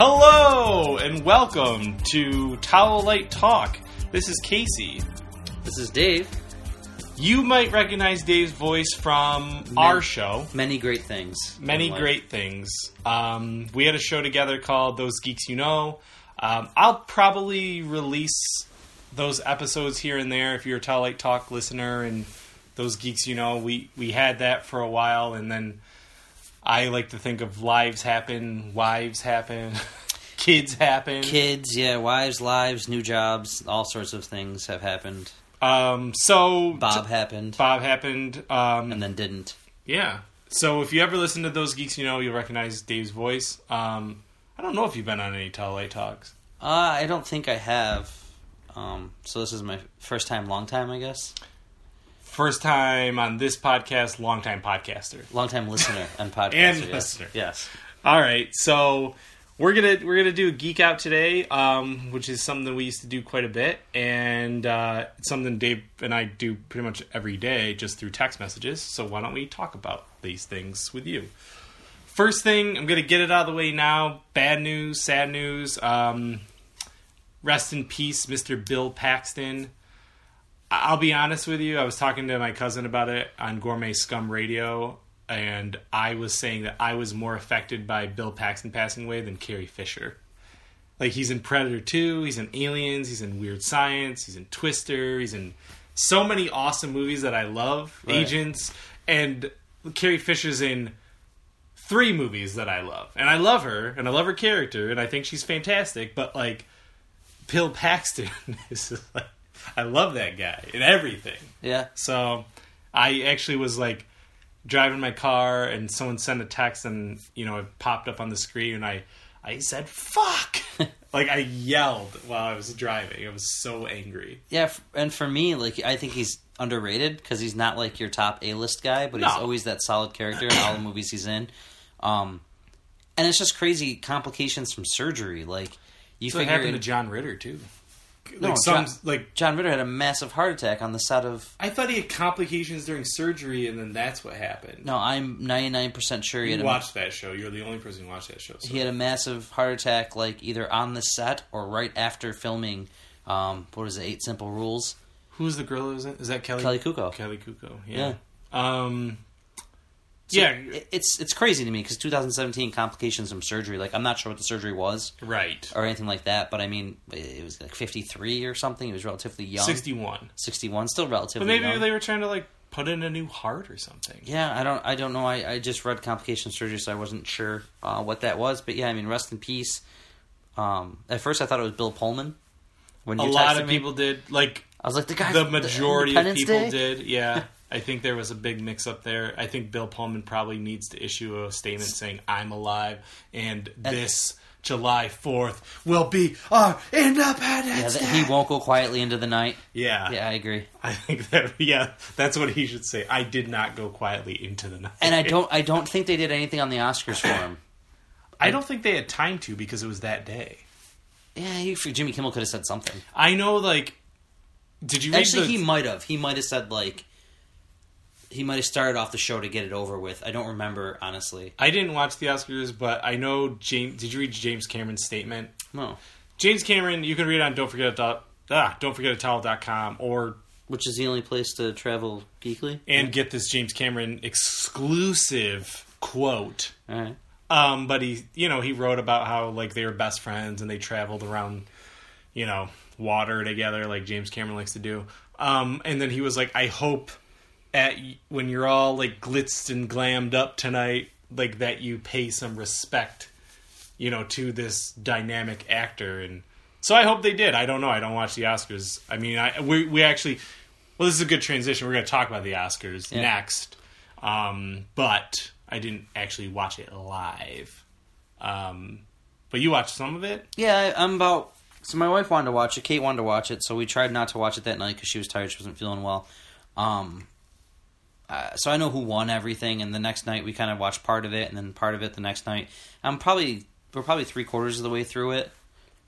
Hello and welcome to Towel Light Talk. This is Casey. This is Dave. You might recognize Dave's voice from our show, Many great things. Many life. Great Things. Um, we had a show together called Those Geeks You Know. Um, I'll probably release those episodes here and there if you're a Towel Light Talk listener and Those Geeks You Know. We, we had that for a while and then I like to think of lives happen, wives happen, kids happen. Kids, yeah, wives, lives, new jobs, all sorts of things have happened. Um, so Bob happened, Bob happened. Um, and then didn't. yeah. So if you ever listen to those geeks, you know you'll recognize Dave's voice. Um, I don't know if you've been on any Tele talks. Uh, I don't think I have. Um, so this is my first time, long time, I guess. First time on this podcast, long time podcaster. Long time listener and podcaster. And yes. listener. Yes. All right, so we're gonna we're gonna do a geek out today, um, which is something that we used to do quite a bit, and uh, it's something Dave and I do pretty much every day, just through text messages. So why don't we talk about these things with you? First thing, I'm gonna get it out of the way now. Bad news, sad news. Um, rest in peace, Mr. Bill Paxton. I'll be honest with you. I was talking to my cousin about it on Gourmet Scum Radio, and I was saying that I was more affected by Bill Paxton passing away than Carrie Fisher. Like he's in Predator 2, he's in Aliens, he's in Weird Science, he's in Twister, he's in so many awesome movies that I love, Right. Agents, and Carrie Fisher's in three movies that I love. And I love her, and I love her character, and I think she's fantastic, but like Bill Paxton is like I love that guy and everything. Yeah. So I actually was like driving my car and someone sent a text and you know it popped up on the screen and I I said fuck like I yelled while I was driving. I was so angry. Yeah, and for me, like I think he's underrated because he's not like your top A list guy, but he's No. always that solid character in all the movies he's in. Um, and it's just crazy complications from surgery. Like you So it figure happened to John Ritter too. No, Like some John- like John Ritter had a massive heart attack on the set of. I thought he had complications during surgery and then that's what happened. No, I'm 99 percent sure he you had a, watched that show. You're the only person who watched that show. So. he had a massive heart attack, like either on the set or right after filming. Um, what is it? Eight Simple Rules. Who's the girl? Is it? Is that Kelly? Kaley Cuoco. Kaley Cuoco. Yeah. Yeah. Um. So yeah. it's it's crazy to me because 2017 complications from surgery. Like I'm not sure what the surgery was. Right. or anything like that. But I mean, it was like 53 or something. He was relatively young. Sixty-one. 61, still relatively But maybe young. they were trying to like put in a new heart or something. yeah, I don't, I don't know. I, I just read complication surgery, so I wasn't sure uh, what that was. But yeah, I mean, rest in peace. Um, at first, I thought it was Bill Pullman. When A you lot of me, people did. Like I was like the guy. the majority of people Day? did. Yeah. I think there was a big mix up there. I think Bill Pullman probably needs to issue a statement saying I'm alive and, this July 4th will be our Yeah, Independence that Day. he won't go quietly into the night. Yeah. Yeah, I agree. I think that yeah, that's what he should say. I did not go quietly into the night. And I don't, I don't think they did anything on the Oscars for him. I don't think they had time to because it was that day. Yeah, he, Jimmy Kimmel could have said something. I know like did you Actually, the, he might have. He might have said like. He might have started off the show to get it over with. I don't remember honestly. I didn't watch the Oscars, but I know James. Did you read James Cameron's statement? No, James Cameron, you can read on don't forget a ah, don't forget a towel.com or which is the only place to travel geekly. and get this James Cameron exclusive quote. All right. Um, but he, you know, he wrote about how like they were best friends and they traveled around, you know, water together like James Cameron likes to do. Um, and then he was like, I hope at when you're all like glitzed and glammed up tonight, like that you pay some respect, you know, to this dynamic actor. And so I hope they did. I don't know. I don't watch the Oscars. I mean, I we we actually. Well, this is a good transition. We're going to talk about the Oscars Yeah. next. Um, but I didn't actually watch it live. Um, but you watched some of it. Yeah, I'm about. So my wife wanted to watch it. Kate wanted to watch it, so we tried not to watch it that night because she was tired. She wasn't feeling well. Um, uh, so I know who won everything, and the next night we kind of watched part of it, and then part of it the next night. I'm probably we're probably three quarters of the way through it.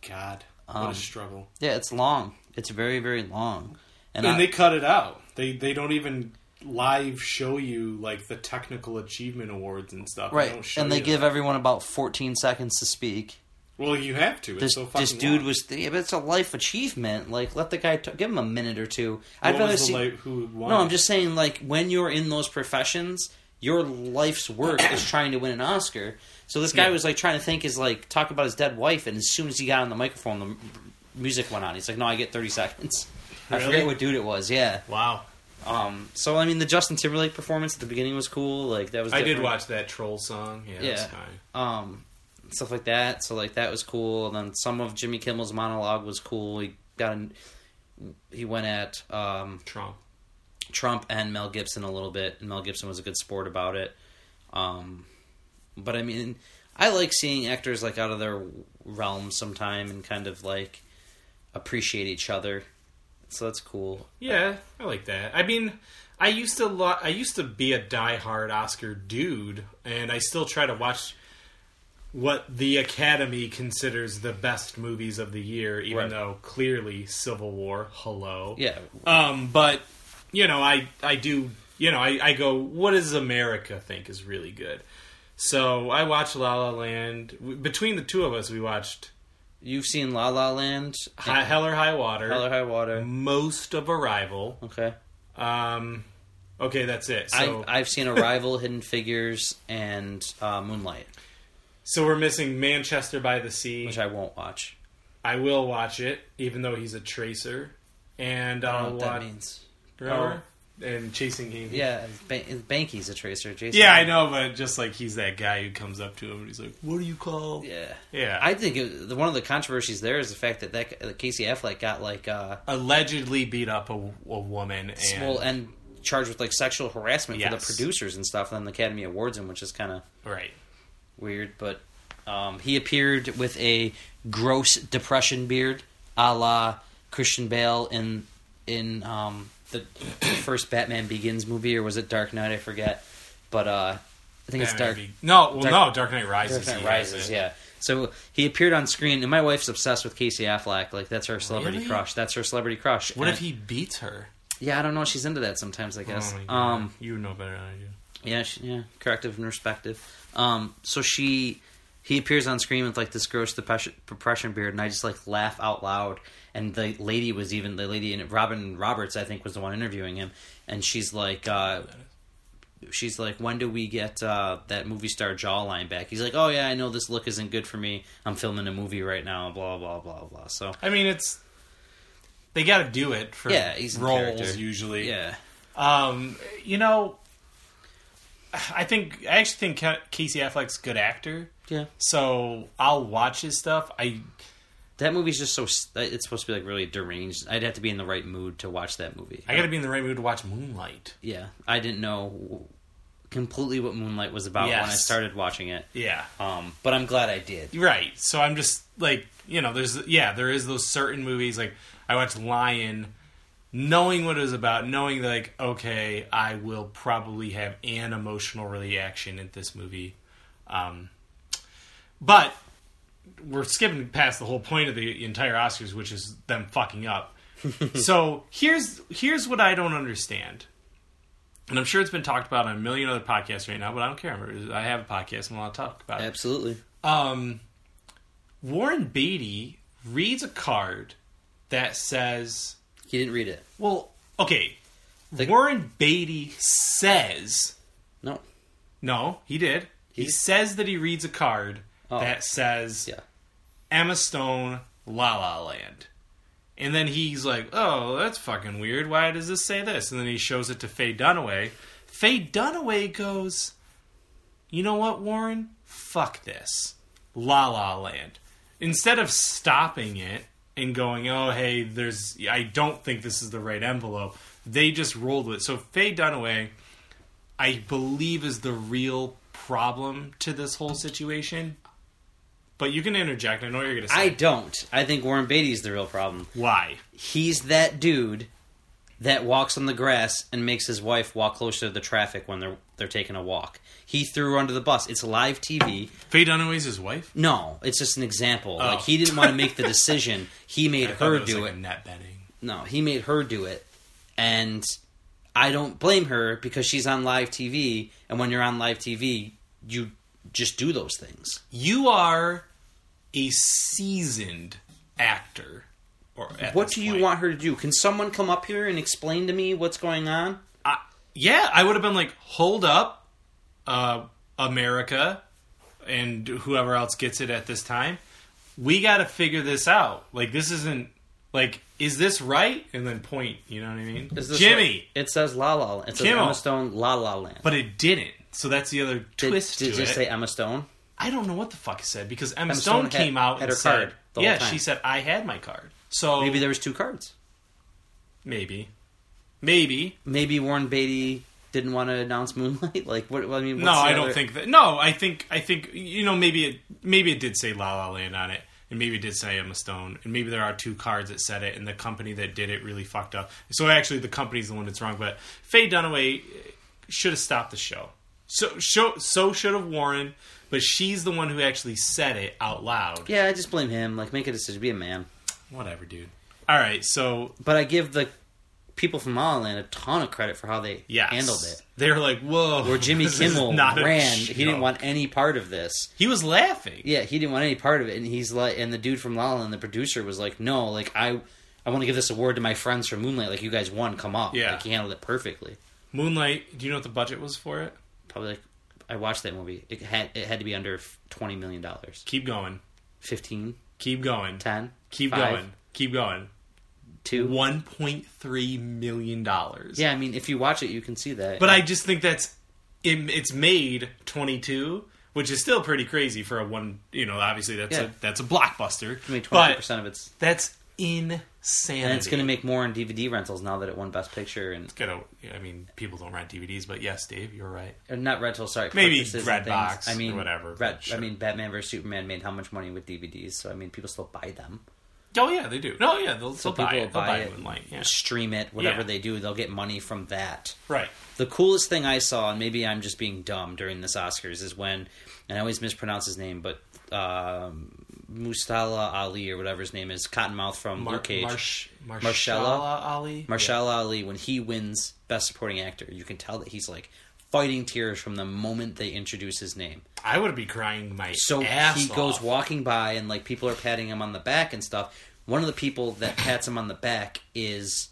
God, what Um, a struggle! Yeah, it's long. It's very very long, and, And I, they cut it out. They they don't even live show you like the technical achievement awards and stuff. They right, show and they give that. everyone about 14 seconds to speak. Well, you have to. It's This so fucking this dude long. was yeah, but it's a life achievement. Like let the guy t- give him a minute or two. I'd rather see. light- who won? no, I'm just saying like when you're in those professions, your life's work is trying to win an Oscar. So this guy Yeah. was like trying to think is like talk about his dead wife, and as soon as he got on the microphone, the m- music went on. He's like, "No, I get 30 seconds." I forget what dude it was. Yeah. Wow. Um. So I mean, the Justin Timberlake performance at the beginning was cool. Like that was. I did watch that troll song. Yeah, Yeah. um, stuff like that. So like that was cool. And then some of Jimmy Kimmel's monologue was cool. He got an, he went at um, Trump. Trump and Mel Gibson a little bit, and Mel Gibson was a good sport about it. Um, but I mean, I like seeing actors like out of their realm sometime and kind of like appreciate each other. So that's cool. Yeah, I like that. I mean, I used to lo- I used to be a diehard Oscar dude, and I still try to watch what the Academy considers the best movies of the year, even Right. though clearly Civil War, hello. Yeah, Um, but you know, I I do you know I, I go, what does America think is really good? So I watched La La Land. Between the two of us, we watched you've seen La La Land, High, Hell or High Water, Hell or High Water. most of Arrival. Okay, Um, okay, that's it. So I've, I've seen Arrival, Hidden Figures, and uh, Moonlight, so we're missing Manchester by the Sea. which I won't watch. I will watch it, even though he's a tracer, and I I'll don't know what that means. Remember? And Chasing Amy. Yeah, Ban- Banky's a tracer. Jason. Yeah, I know, but just like he's that guy who comes up to him and he's like, "What do you call?" Yeah, Yeah. I think it, the, one of the controversies there is the fact that that that Casey Affleck got like uh, allegedly beat up a, a woman and well and charged with like sexual harassment for Yes. the producers and stuff, and then the Academy Awards him, which is kind of right. Weird. But um, he appeared with a gross depression beard, a la Christian Bale in in um, the first Batman Begins movie, or was it Dark Knight? I forget. But uh, I think it's Dark. be- No, well, Dark- no, Dark Knight Rises. Dark Knight Rises, yeah. So he appeared on screen, and my wife's obsessed with Casey Affleck. Like that's her celebrity Really? crush. That's her celebrity crush. What And- if he beats her? Yeah, I don't know. She's into that sometimes. I guess. Oh um, you know better than I do. yeah, she, yeah, corrective and respective. Um, so she, he appears on screen with like this gross depression, depression beard, and I just like laugh out loud. And the lady was even the lady in Robin Roberts, I think, was the one interviewing him, and she's like, uh, she's like, when do we get uh, that movie star jawline back? He's like, oh yeah, I know this look isn't good for me. I'm filming a movie right now. Blah blah blah blah. So I mean, it's they got to do it for Yeah, roles usually. yeah, Um, you know, I think I actually think Casey Affleck's a good actor, yeah. so I'll watch his stuff. I That movie's just so it's supposed to be like really deranged. I'd have to be in the right mood to watch that movie. I got to be in the right mood to watch Moonlight. yeah, I didn't know completely what Moonlight was about when I started watching it. Yeah, Um, but I'm glad I did. right. So I'm just like you know, there's yeah, there is those certain movies like I watched Lion, knowing what it was about, knowing like okay, I will probably have an emotional reaction at this movie, um, but we're skipping past the whole point of the entire Oscars, which is them fucking up. so here's here's what I don't understand, and I'm sure it's been talked about on a million other podcasts right now, but I don't care. I have a podcast and I want to talk about it. Absolutely. Um, Warren Beatty reads a card that says, He didn't read it. "Well, okay." The- Warren Beatty says, No. "No, he did." He, He- says that he reads a card Oh. that says, Yeah. Emma Stone, La La Land. And then he's like, oh, that's fucking weird. Why does this say this? And then he shows it to Faye Dunaway. Faye Dunaway goes, you know what, Warren? Fuck this. La La Land. Instead of stopping it and going, oh, hey, there's, I don't think this is the right envelope, they just rolled with it. So Faye Dunaway, I believe, is the real problem to this whole situation. But you can interject. I know what you're going to say. I don't. I think Warren Beatty's the real problem. Why? He's that dude that walks on the grass and makes his wife walk closer to the traffic when they're they're taking a walk. He threw her under the bus. It's live TV. Faye Dunaway's his wife. No, it's just an example. Oh. Like he didn't want to make the decision. He made her it do like it. net betting. No, he made her do it. And I don't blame her because she's on live TV. And when you're on live TV, you just do those things. You are a seasoned actor. What do you point. want her to do? Can someone come up here and explain to me what's going on? I, yeah, I would have been like, hold up, uh, America, and whoever else gets it at this time. We got to figure this out. Like, this isn't like, is this right? And then point. You know what I mean? Jimmy, it says La La. It says Kimmel. Emma Stone La La Land. but it didn't. So that's the other did, twist did to it say Emma Stone? I don't know what the fuck it said because Emma, Emma Stone, Stone had- came out and her said, card the whole "Yeah, she said I had my card." So Maybe there was two cards. maybe, maybe. Maybe Warren Beatty didn't want to announce Moonlight. Like what? I mean, what's no, I don't think that. No, I think I think you know maybe it maybe it did say La La Land on it, and maybe it did say Emma Stone, and maybe there are two cards that said it, and the company that did it really fucked up. So actually, the company's the one that's wrong. But Faye Dunaway should have stopped the show. So show, so should have Warren, but she's the one who actually said it out loud. Yeah, I just blame him. Like, make a decision. Be a man. Whatever, dude. All right, so But I give the people from La La Land a ton of credit for how they yes, handled it. They were like, "Whoa!" Where Jimmy Kimmel ran, he didn't want any part of this. He was laughing. Yeah, he didn't want any part of it, and he's like, and the dude from La La Land, the producer, was like, "No, like I, I want to give this award to my friends from Moonlight. Like you guys won, come up. Yeah. like he handled it perfectly. Moonlight. Do you know what the budget was for it? Probably like, I watched that movie. It had it had to be under twenty million dollars. Keep going. 15, Keep going. 10, Keep five, going. Keep going. two. One point three million dollars. Yeah, I mean, if you watch it, you can see that. But I just think that's it, it's made twenty two, which is still pretty crazy for a one. You know, obviously that's Yeah. a that's a blockbuster. I mean, twenty but percent of it's that's insanity. and it's going to make more in DVD rentals now that it won Best Picture and it's Gonna, I mean, people don't rent DVDs, but yes, Dave, you're right. or not rentals. Sorry, Maybe purchases Redbox and things. I or mean, whatever, Red, sure. I mean, Batman vs Superman made how much money with DVDs? So I mean, people still buy them. Oh yeah, they do. No, yeah, they'll, So they'll buy people it. They'll buy buy it, it. Moonlight. Yeah, stream it, whatever Yeah. they do, they'll get money from that. right. The coolest thing I saw, and maybe I'm just being dumb during this Oscars, is when, and I always mispronounce his name, but um, Mustala Ali or whatever his name is, Cottonmouth from Mar- Luke Cage. Marsh, Mahershala? Ali. Mahershala Ali, when he wins Best Supporting Actor, you can tell that he's like fighting tears from the moment they introduce his name. I would be crying my So ass he goes walking by, and like people are patting him on the back and stuff. One of the people that pats him on the back is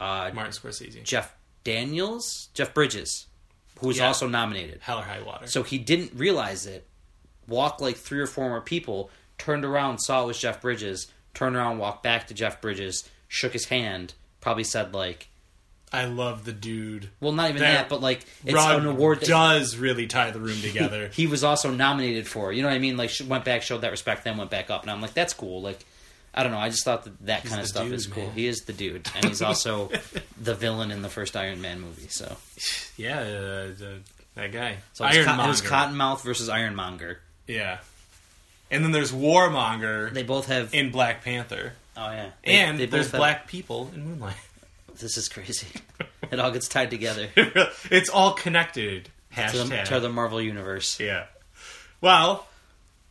uh, Martin Scorsese. Jeff Daniels, Jeff Bridges, who was Yeah. also nominated. Hell or High Water. So he didn't realize it. Walk like three or four more people, turned around, saw it was Jeff Bridges, turned around, walked back to Jeff Bridges, shook his hand, probably said like, I love the dude. well, not even That that, but like it's Rod an award that does really tie the room together. he was also nominated for. You know what I mean? Like went back, showed that respect, then went back up, and I'm like, that's cool. Like. I don't know. I just thought that that kind of stuff dude, is cool. man. He is the dude, and he's also the villain in the first Iron Man movie. So, yeah, uh, the, that guy. so Cotton, it was Cottonmouth versus Ironmonger. Yeah. And then there's Warmonger They both have. in Black Panther. oh yeah, They- and they there's have- black people in Moonlight. This is crazy. it all gets tied together it's all connected. to Hashtag. the, to the Marvel universe. Yeah. Well,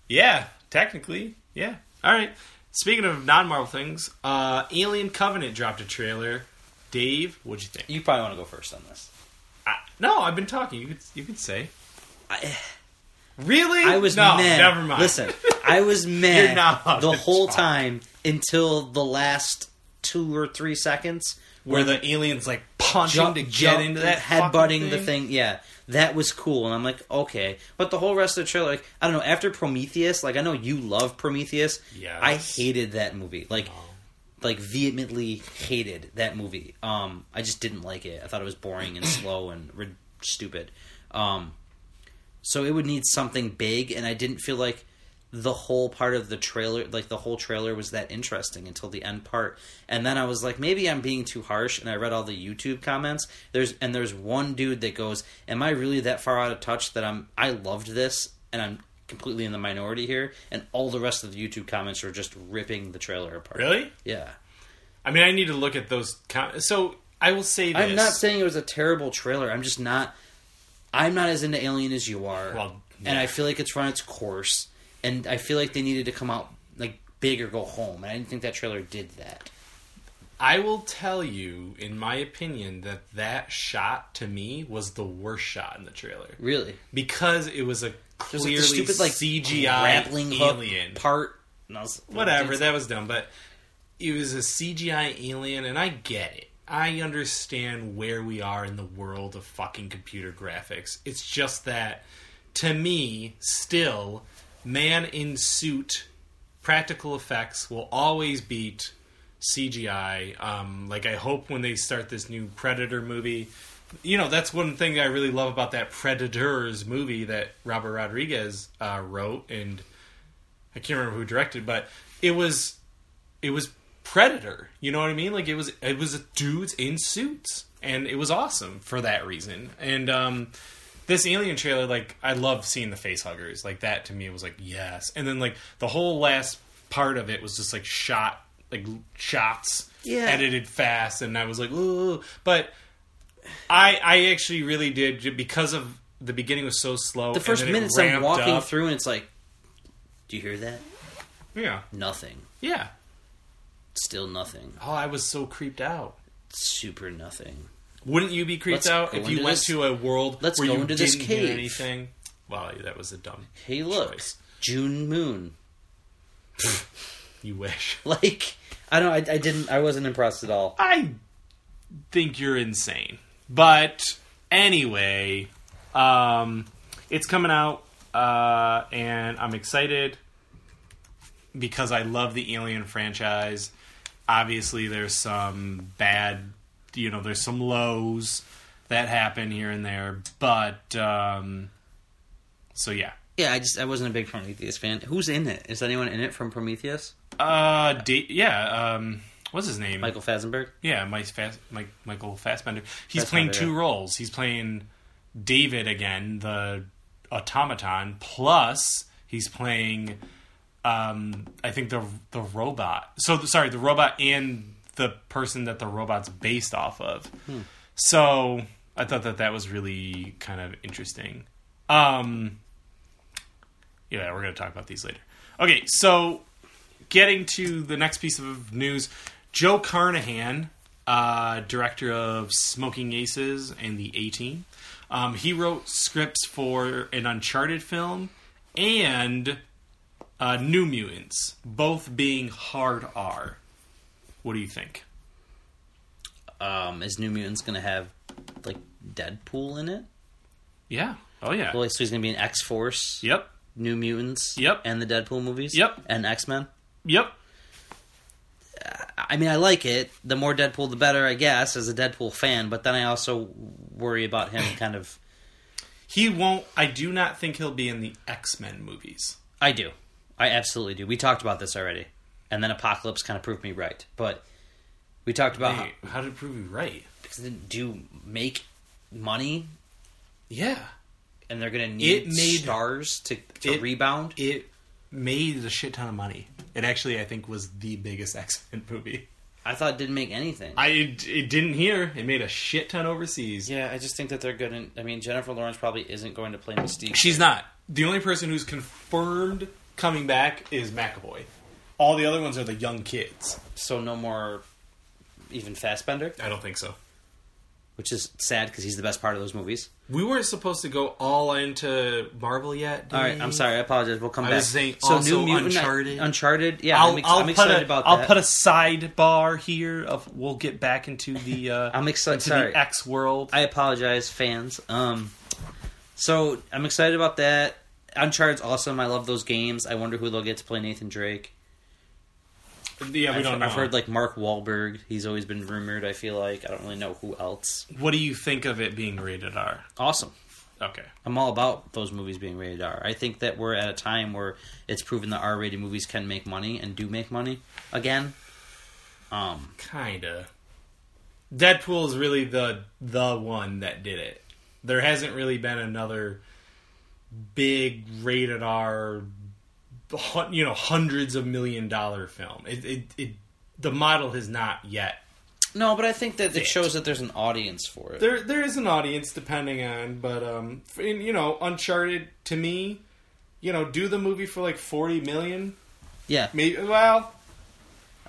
yeah, technically, yeah. All right. Speaking of non-Marvel things, uh, Alien Covenant dropped a trailer. Dave, what'd you think? You probably want to go first on this. I, no, I've been talking. You could you could say. I, Really? I was no. mad. Never mind. Listen, I was mad the whole talk. time until the last two or three seconds where the aliens like punching jump, to get into that headbutting fucking the thing. Yeah, that was cool, and I'm like, okay. But the whole rest of the trailer, like, I don't know. After Prometheus, like, I know you love Prometheus. Yeah, I hated that movie. Like, like vehemently hated that movie. Um, I just didn't like it. I thought it was boring and slow and rid- stupid. Um, so it would need something big, and I didn't feel like the whole part of the trailer, like the whole trailer, was that interesting until the end part. And then I was like, maybe I'm being too harsh. And I read all the YouTube comments. There's and there's one dude that goes, "Am I really that far out of touch that I'm? I loved this, and I'm." Completely in the minority here, and all the rest of the YouTube comments are just ripping the trailer apart. Really? Yeah. I mean, I need to look at those. Com- so I will say this. I'm not saying it was a terrible trailer. I'm just not. I'm not as into Alien as you are. Well, and. I feel like it's run its course. And I feel like they needed to come out like big or go home. And I didn't think that trailer did that. I will tell you, in my opinion, that that shot to me was the worst shot in the trailer Really? because it was a clearly like stupid like CGI alien. part. Was- Whatever, that was dumb, but it was a CGI alien, and I get it. I understand where we are in the world of fucking computer graphics. It's just that, to me, still, man in suit, practical effects will always beat CGI. Um, like, I hope when they start this new Predator movie, you know, that's one thing I really love about that Predators movie that Robert Rodriguez uh, wrote, and I can't remember who directed, but it was it was Predator. You know what I mean? Like it was it was dudes in suits, and it was awesome for that reason. And um, this Alien trailer, like I love seeing the face huggers. Like that to me was like yes. And then like the whole last part of it was just like shot like shots Yeah. edited fast, and I was like ooh. But I I actually really did because of the beginning was so slow. The first and then it minutes I'm walking up. through and it's like, do you hear that? Yeah, Nothing. yeah. Still nothing. Oh, I was so creeped out. Super nothing. Wouldn't you be creeped Let's out go if you into went this- to a world let's where go you into didn't this hear cave. anything? Wow, that was a dumb. Hey, look, choice. June Moon. You wish. Like, I don't. I, I didn't. I wasn't impressed at all. I think you're insane. But anyway, um, it's coming out, uh, and I'm excited because I love the Alien franchise. Obviously, there's some bad, you know, there's some lows that happen here and there, but um, so yeah. Yeah, I just I wasn't a big Prometheus fan. Who's in it? Is anyone in it from Prometheus? Uh, da- yeah. Um, what's his name? Michael Fassbender. Yeah, Mike, Fas- Mike Michael Fassbender. He's Fassbender, playing two yeah. roles. He's playing David again, the automaton. Plus, he's playing, um, I think the the robot. So sorry, the robot and the person that the robot's based off of. Hmm. So I thought that that was really kind of interesting. Um, yeah, we're going to talk about these later. Okay, so getting to the next piece of news, Joe Carnahan, uh, director of Smoking Aces and the A Team, um, he wrote scripts for an Uncharted film and uh, New Mutants, both being hard R. What do you think? Um, is New Mutants gonna have like Deadpool in it? Yeah. Oh yeah. Well, so he's gonna be in X Force, Yep. New Mutants, Yep. and the Deadpool movies, Yep. and X Men. Yep. I mean, I like it. The more Deadpool, the better, I guess, as a Deadpool fan. But then I also worry about him kind of. He won't. I do not think he'll be in the X Men movies. I do. I absolutely do. We talked about this already. And then Apocalypse kind of proved me right. But we talked about how, Wait, how did it prove you right? because they do make money Yeah. and they're going to need It made- stars to, to it- rebound. It made a shit ton of money. It actually, I think, was the biggest X Men movie. I thought it didn't make anything. I it, it didn't hear. It made a shit ton overseas. yeah, I just think that they're going to. I mean, Jennifer Lawrence probably isn't going to play Mystique. She's not. The only person who's confirmed coming back is McAvoy. All the other ones are the young kids. so no more even Fassbender, I don't think so. which is sad because he's the best part of those movies. We weren't supposed to go all into Marvel yet. All right, I'm sorry. I apologize. We'll come I back. was saying also Uncharted. Uncharted. Yeah, I'll, I'm, ex- I'll put excited a, about I'll that. put a sidebar here of we'll get back into the uh, I'm excited- into sorry. the X world. I apologize, fans. Um, so I'm excited about that. Uncharted's awesome. I love those games. I wonder who they'll get to play Nathan Drake. yeah, we I've, don't know. I've heard like Mark Wahlberg. He's always been rumored. I feel like I don't really know who else. what do you think of it being rated R? Awesome. Okay. I'm all about those movies being rated R. I think that we're at a time where it's proven that R-rated movies can make money and do make money again. Um, Kinda. Deadpool is really the the one that did it. There hasn't really been another big rated R, you know, hundreds of million dollar film. It, it, it the model has not yet. no, but I think that it shows that there's an audience for it. There there is an audience depending on, but um, in, you know, Uncharted to me, you know, do the movie for like forty million. yeah, Maybe well,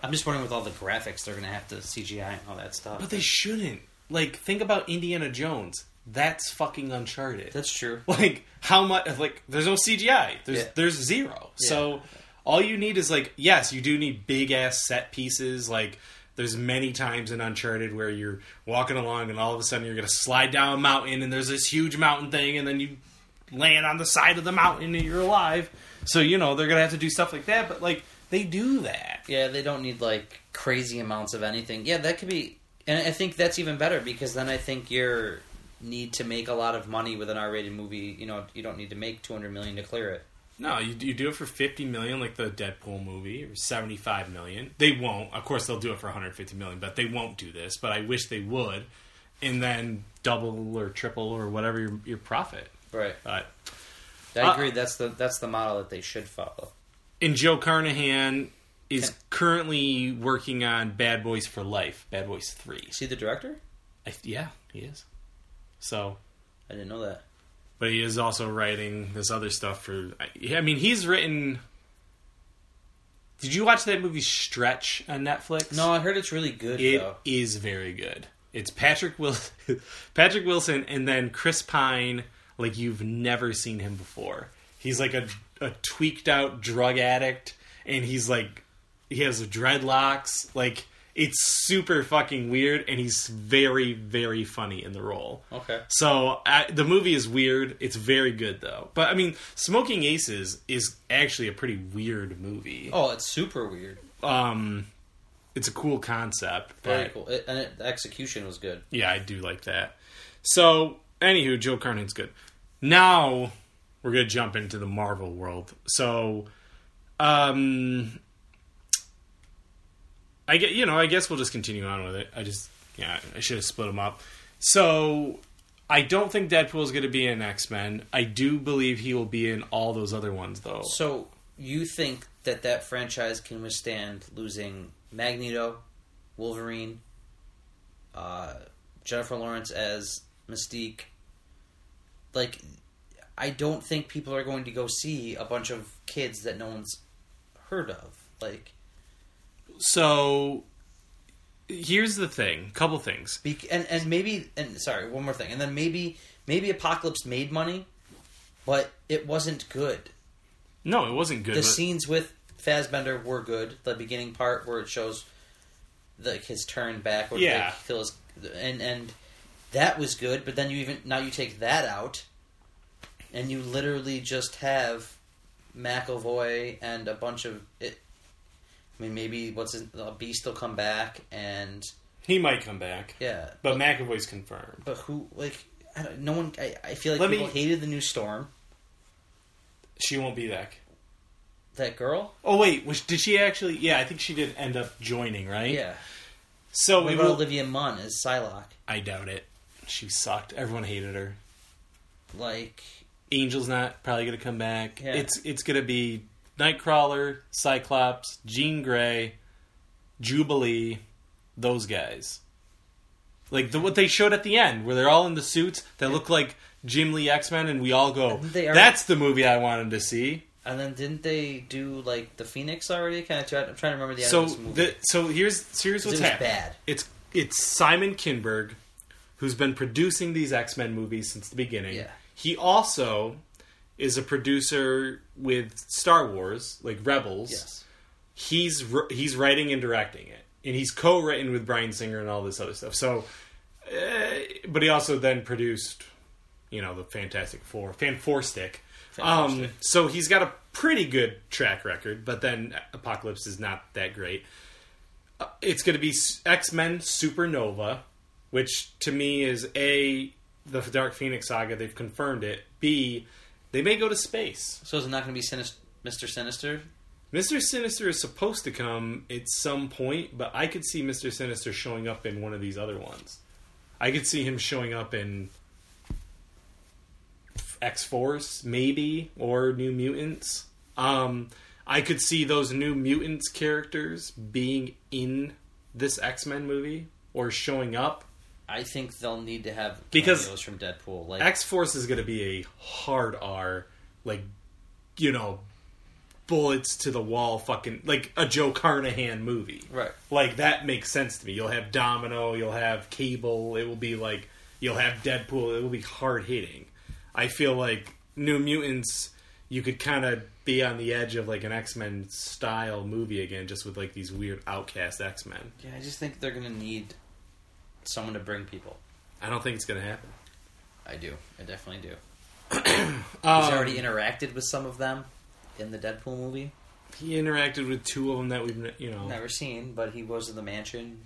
I'm just wondering with all the graphics they're gonna have to CGI and all that stuff. But they shouldn't. Like, think about Indiana Jones. That's fucking Uncharted. That's true. like how much? Like, there's no CGI. There's Yeah. there's zero. So all you need is like, yes, you do need big ass set pieces. Like, there's many times in Uncharted where you're walking along and all of a sudden you're gonna slide down a mountain and there's this huge mountain thing and then you land on the side of the mountain and you're alive. So you know they're gonna have to do stuff like that. But like they do that. Yeah, they don't need like crazy amounts of anything. Yeah, that could be, and I think that's even better because then I think your need to make a lot of money with an R-rated movie. You know, you don't need to make 200 million to clear it. No, you, you do it for 50 million like the Deadpool movie or 75 million. They won't. Of course they'll do it for 150 million, but they won't do this, but I wish they would and then double or triple or whatever your, your profit. Right. But I Uh, agree. That's the that's the model that they should follow. and Joe Carnahan is Okay. currently working on Bad Boys for Life, Bad Boys 3. Is he the director? I, yeah, he is. So, I didn't know that. but he is also writing this other stuff for I, I mean, he's written Did you watch that movie Stretch on Netflix? No, I heard it's really good It though. is very good. It's Patrick Wilson, Patrick Wilson, and then Chris Pine, like you've never seen him before. He's like a a tweaked out drug addict, and he's like he has dreadlocks. Like it's super fucking weird, and he's very very funny in the role. Okay. So I, the movie is weird. It's very good though. But I mean, Smoking Aces is actually a pretty weird movie. Oh, it's super weird. Um, it's a cool concept. Very but- cool. It, and it, the execution was good. yeah, I do like that. So, anywho, Joe Carnahan's good. Now we're gonna jump into the Marvel world. So, um, I get you know, I guess we'll just continue on with it. I just yeah, I should have split them up. So, I don't think Deadpool is gonna be in X Men. I do believe he will be in all those other ones though. So you think that that franchise can withstand losing Magneto, Wolverine, uh, Jennifer Lawrence as Mystique? Like, I don't think people are going to go see a bunch of kids that no one's heard of. Like, So, here's the thing. Couple things. Bec- and and maybe and sorry, one more thing, and then maybe maybe Apocalypse made money, but it wasn't good. No, it wasn't good. The but- scenes with Fassbender were good. The beginning part where it shows like his turn back, or Yeah. like, and and that was good. But then you even now you take that out, and you literally just have McAvoy and a bunch of it. I mean, maybe what's his, uh, a Beast will come back, and he might come back. yeah, But McAvoy's confirmed. But who like I don't, no one? I, I feel like Let people me- hated the new Storm. She won't be back. That girl, Oh wait, was, did she actually? Yeah, I think she did end up joining, right? yeah. So What we about will. Olivia Munn as Psylocke? I doubt it. She sucked. Everyone hated her. Like, Angel's not probably going to come back. Yeah. It's it's going to be Nightcrawler, Cyclops, Jean Grey, Jubilee, those guys. Like the, what they showed at the end, where they're all in the suits that look like Jim Lee X Men, and we all go, they are- "That's the movie I wanted to see." and then didn't they do like the Phoenix already? Kind of. Try, I'm trying to remember the end So of this movie. the so here's here's 'Cause what's it was happening. bad. It's it's Simon Kinberg, who's been producing these X Men movies since the beginning. Yeah. He also is a producer with Star Wars, like Rebels. Yes. He's he's writing and directing it, and he's co-written with Bryan Singer and all this other stuff. So, uh, but he also then produced, you know, the Fantastic Four, Fan Four Stick. Um, so he's got a pretty good track record, but then Apocalypse is not that great. Uh, it's going to be X Men Supernova, which to me is a the Dark Phoenix saga. They've confirmed it. B, they may go to space. So is it not going to be Sinis- Mr. Sinister? Mister Sinister is supposed to come at some point, but I could see Mister Sinister showing up in one of these other ones. I could see him showing up in X Force, maybe, or New Mutants. Um, I could see those New Mutants characters being in this X Men movie or showing up. I think they'll need to have Because- from Deadpool. Like, X Force is going to be a hard R, like you know, bullets to the wall, fucking like a Joe Carnahan movie. Right. Like that makes sense to me. You'll have Domino, you'll have Cable. It will be like you'll have Deadpool. It will be hard hitting. I feel like New Mutants, you could kind of be on the edge of like an X Men style movie again, just with like these weird outcast X Men. Yeah, I just think they're gonna need someone to bring people. I don't think it's gonna happen. I do. I definitely do. Um, He's already interacted with some of them in the Deadpool movie. he interacted with two of them that we've you know. Never seen, but he was in the mansion.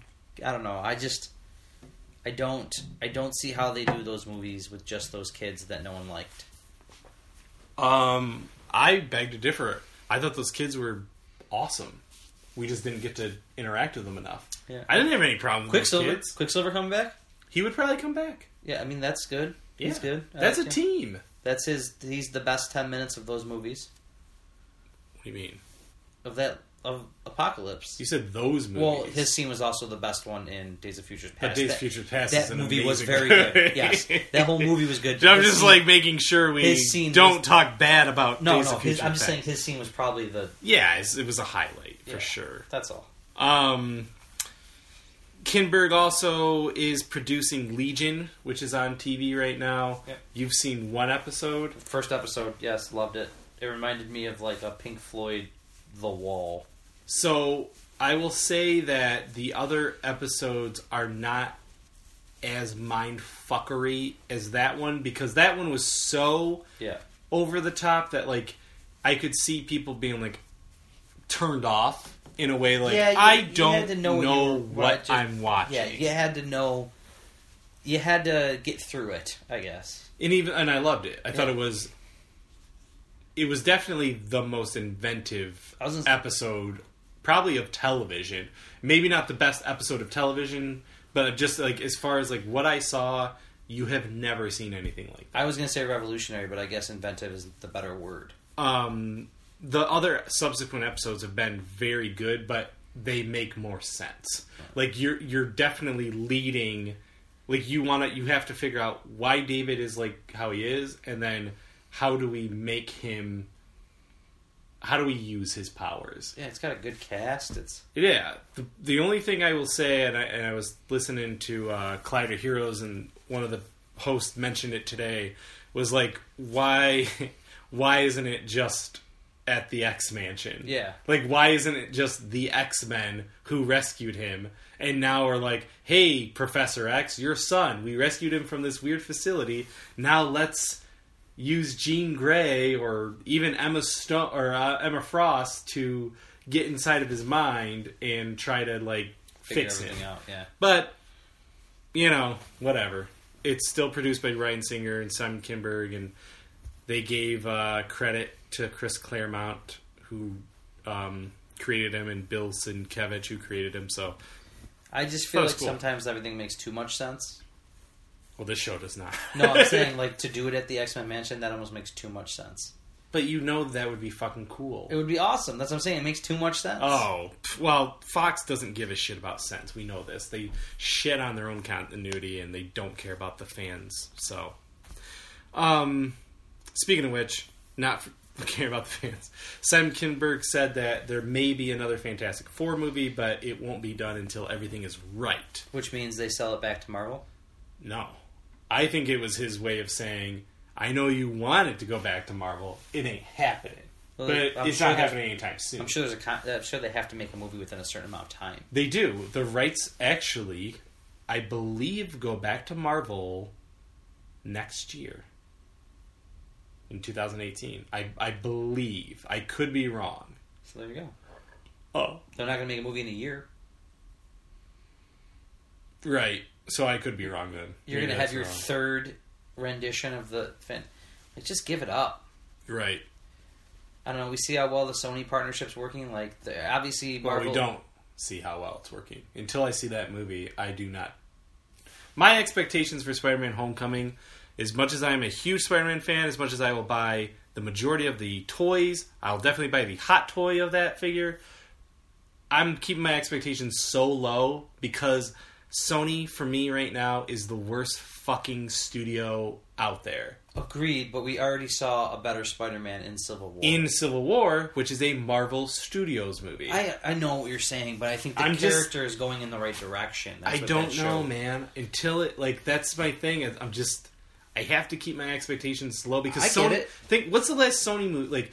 I don't know. I just I don't I don't see how they do those movies with just those kids that no one liked. Um, I beg to differ. I thought those kids were awesome. We just didn't get to interact with them enough. Yeah. I didn't have any problem with Quicksilver, kids. Quicksilver coming back? He would probably come back. Yeah, I mean that's good. He's good. I That's a him. team. That's his. He's the best ten minutes of those movies What do you mean? of that of Apocalypse. You said those movies. Well, his scene was also the best one in Days of Futures But Past. Days of Future Past that movie was very movie. good. Yes, that whole movie was good. I'm His just scene- like making sure we his scene don't was- talk bad about no, Days no. of His, Future I'm just saying his scene was probably the. Yeah, it was a highlight for Yeah. sure. That's all. Um, Kinberg also is producing Legion, which is on TV right now. Yep. You've seen one episode. First episode, yes, loved it. It reminded me of like a Pink Floyd, The Wall. So I will say that the other episodes are not as mind fuckery as that one because that one was so Yeah, over the top that like I could see people being like turned off in a way like Yeah, you- I don't know know, what you what watching. I'm watching. yeah. You had to know. You had to get through it, I guess. and even and I loved it. I thought it was it was definitely the most inventive episode probably of television. Maybe not the best episode of television, but just like as far as like what I saw, you have never seen anything like that. I was gonna say revolutionary, but I guess inventive is the better word. Um the other subsequent episodes have been very good, but they make more sense. Like you're you're definitely leading like you want to you have to figure out why David is like how he is and then how do we make him how do we use his powers? Yeah, it's got a good cast. It's Yeah, the, the only thing I will say, and I, and I was listening to uh, of Heroes, and one of the hosts mentioned it today, was like, why, why isn't it just at the X Mansion? Yeah. like why isn't it just the X Men who rescued him, and now are like, hey, Professor X, your son, we rescued him from this weird facility. Now let's use Jean Grey or even Emma Stone or uh, Emma Frost to get inside of his mind and try to like figure fix him. out. Yeah, But you know, whatever. It's still produced by Bryan Singer and Simon Kinberg, and they gave uh, credit to Chris Claremont, who um, created him, and Bill Sienkiewicz, who created him. So, I just feel like cool. sometimes everything makes too much sense. well, this show does not. No, I'm saying like to do it at the X Men Mansion, that almost makes too much sense. but you know that would be fucking cool. It would be awesome. That's what I'm saying. It makes too much sense. Oh, well, Fox doesn't give a shit about sense. We know this. They shit on their own continuity and they don't care about the fans. So, um, speaking of which, not for, care about the fans. Simon Kinberg said that there may be another Fantastic Four movie, but it won't be done until everything is right. Which means they sell it back to Marvel. No. I think it was his way of saying, I know you want it to go back to Marvel. It ain't happening. Well, but I'm it's sure not happening anytime soon. I'm sure there's a. Con- I'm sure they have to make a movie within a certain amount of time. They do. The rights actually, I believe, go back to Marvel next year. In 2018. I, I believe. I could be wrong. So there you go. Oh. They're not going to make a movie in a year. Right. So I could be wrong then. You're going to have your wrong. third rendition of the. Fan- like, just give it up. Right. I don't know. We see how well the Sony partnership's working. Like, the, obviously, Well, we don't see how well it's working. Until I see that movie, I do not. My expectations for Spider Man Homecoming, as much as I am a huge Spider Man fan, as much as I will buy the majority of the toys, I'll definitely buy the hot toy of that figure. I'm keeping my expectations so low because Sony, for me right now, is the worst fucking studio out there. Agreed, but we already saw a better Spider-Man in Civil War. In Civil War, which is a Marvel Studios movie. I I know what you're saying, but I think the I'm just- character is going in the right direction. That's I don't know, man. Until it like that's my thing. I'm just I have to keep my expectations low because I Sony. Think what's the last Sony movie? Like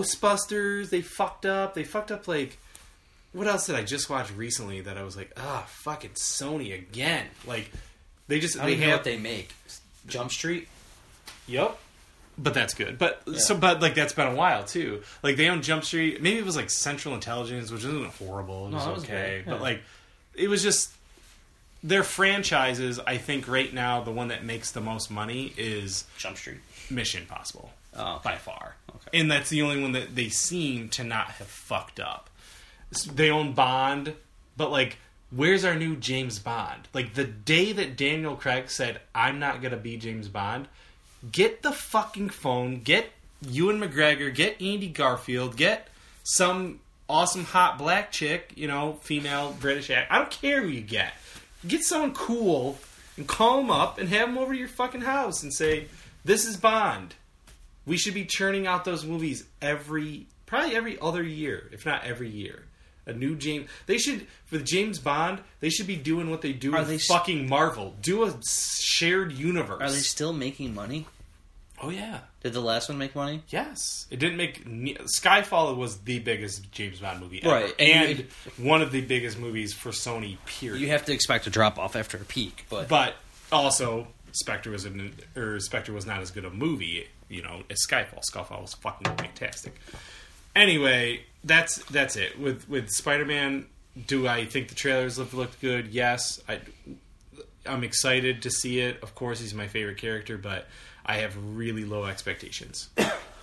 Ghostbusters. They fucked up. They fucked up like. What else did I just watch recently that I was like, ah, fucking Sony again? Like, they just I don't they know have what they make. Jump Street. Yep. But that's good. But so, but like that's been a while too. Like they own Jump Street. Maybe it was like Central Intelligence, which isn't horrible. It was, No, it was okay. good, But like, it was just their franchises. I think right now the one that makes the most money is Jump Street. Mission Impossible Oh, okay. by far, Okay. and that's the only one that they seem to not have fucked up. They own Bond, but like. Where's our new James Bond? Like the day that Daniel Craig said, "I'm not gonna be James Bond," get the fucking phone, get Ewan McGregor, get Andy Garfield, get some awesome hot black chick, you know, female British act. I don't care who you get. Get someone cool and call them up and have them over to your fucking house and say, "This is Bond." We should be churning out those movies every, probably every other year, if not every year. A new James. They should for the James Bond. They should be doing what they do Are with they s- fucking Marvel. Do a shared universe. Are they still making money? Oh yeah. Did the last one make money? Yes, it didn't make. Skyfall was the biggest James Bond movie ever, Right, and and one of the biggest movies for Sony. Period. You have to expect a drop off after a peak, but but also, Spectre was an, or Spectre was not as good a movie, you know, as Skyfall. Skyfall was fucking fantastic. Anyway, that's that's it with with Spider Man. Do I think the trailers look looked good? Yes, I. I'm excited to see it. Of course, he's my favorite character, but I have really low expectations.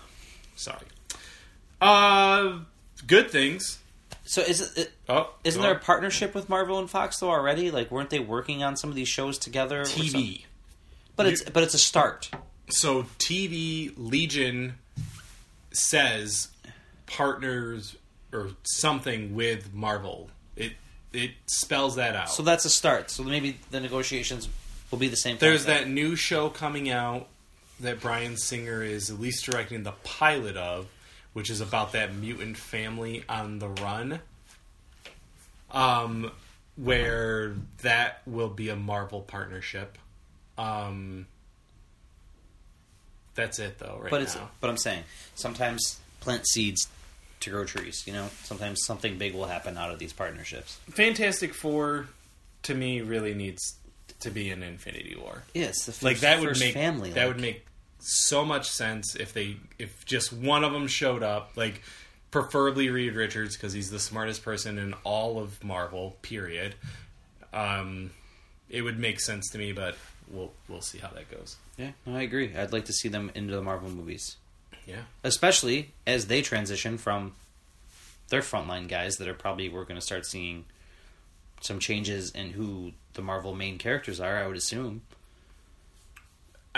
Sorry. Uh, good things. so is it? it Oh, isn't there a partnership with Marvel and Fox though already? Like, weren't they working on some of these shows together? TV? but it's but it's a start. so TV Legion says partners or something with Marvel. It it spells that out. So that's a start. So maybe the negotiations will be the same. There's that new show coming out that Bryan Singer is at least directing the pilot of, which is about that mutant family on the run. Um, where that will be a Marvel partnership. Um, that's it though, right But it's now. but I'm saying sometimes plant seeds to grow trees. You know, sometimes something big will happen out of these partnerships. Fantastic Four, to me, really needs to be an Infinity War. Yes, the first, like that would make family. that like- would make so much sense if they if just one of them showed up like preferably Reed Richards because he's the smartest person in all of Marvel period um it would make sense to me but we'll we'll see how that goes Yeah, no, I agree. I'd like to see them into the Marvel movies, yeah especially as they transition from their frontline guys that are probably we're going to start seeing some changes in who the Marvel main characters are. I would assume.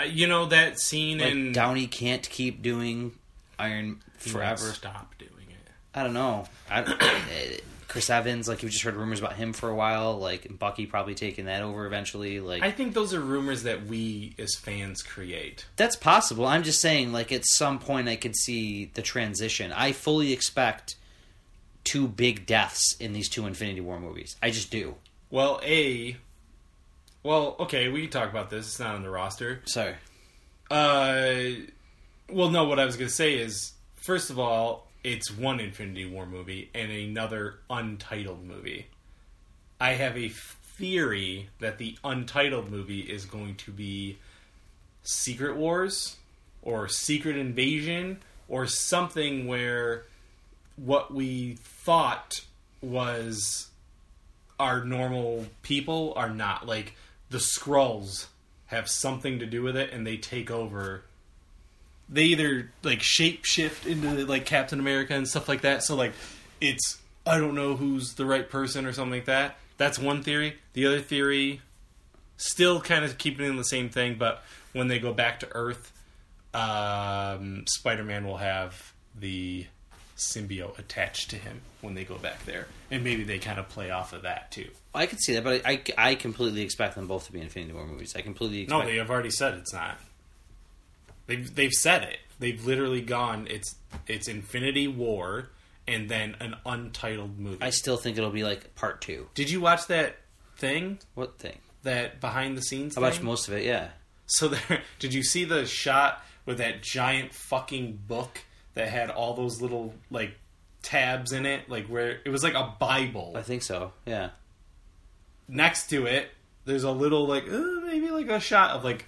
You know that scene Like in Downey can't keep doing Iron forever. stop doing it I don't know. I, Chris Evans, like you just heard rumors about him for a while. Like Bucky probably taking that over eventually. Like I think those are rumors that we as fans create That's possible. I'm just saying, like, at some point, I could see the transition. I fully expect two big deaths in these two Infinity War movies. I just do. well a well okay we can talk about this it's not on the roster Sorry. Uh, well, no. What I was going to say is, first of all, it's one Infinity War movie and another untitled movie. I have a theory that the untitled movie is going to be Secret Wars or Secret Invasion or something where what we thought was our normal people are not like the scrolls have something to do with it and they take over. They either like shapeshift into like captain america and stuff like that so like it's i don't know who's the right person or something like that. That's one theory. The other theory still kind of keeping in the same thing but when they go back to earth um, spider-man will have the symbiote attached to him when they go back there and maybe they kind of play off of that too I could see that, but I, I completely expect them both to be Infinity War movies. I completely expect no they have already said it's not They've they've said it. They've literally gone. It's it's Infinity War and then an untitled movie. I still think it'll be like part two. Did you watch that thing? What thing? That behind the scenes. I watched most of it. Yeah. So there, did you see the shot with that giant fucking book that had all those little like tabs in it, like where it was like a Bible. I think so. Yeah. Next to it, there's a little like uh, maybe like a shot of like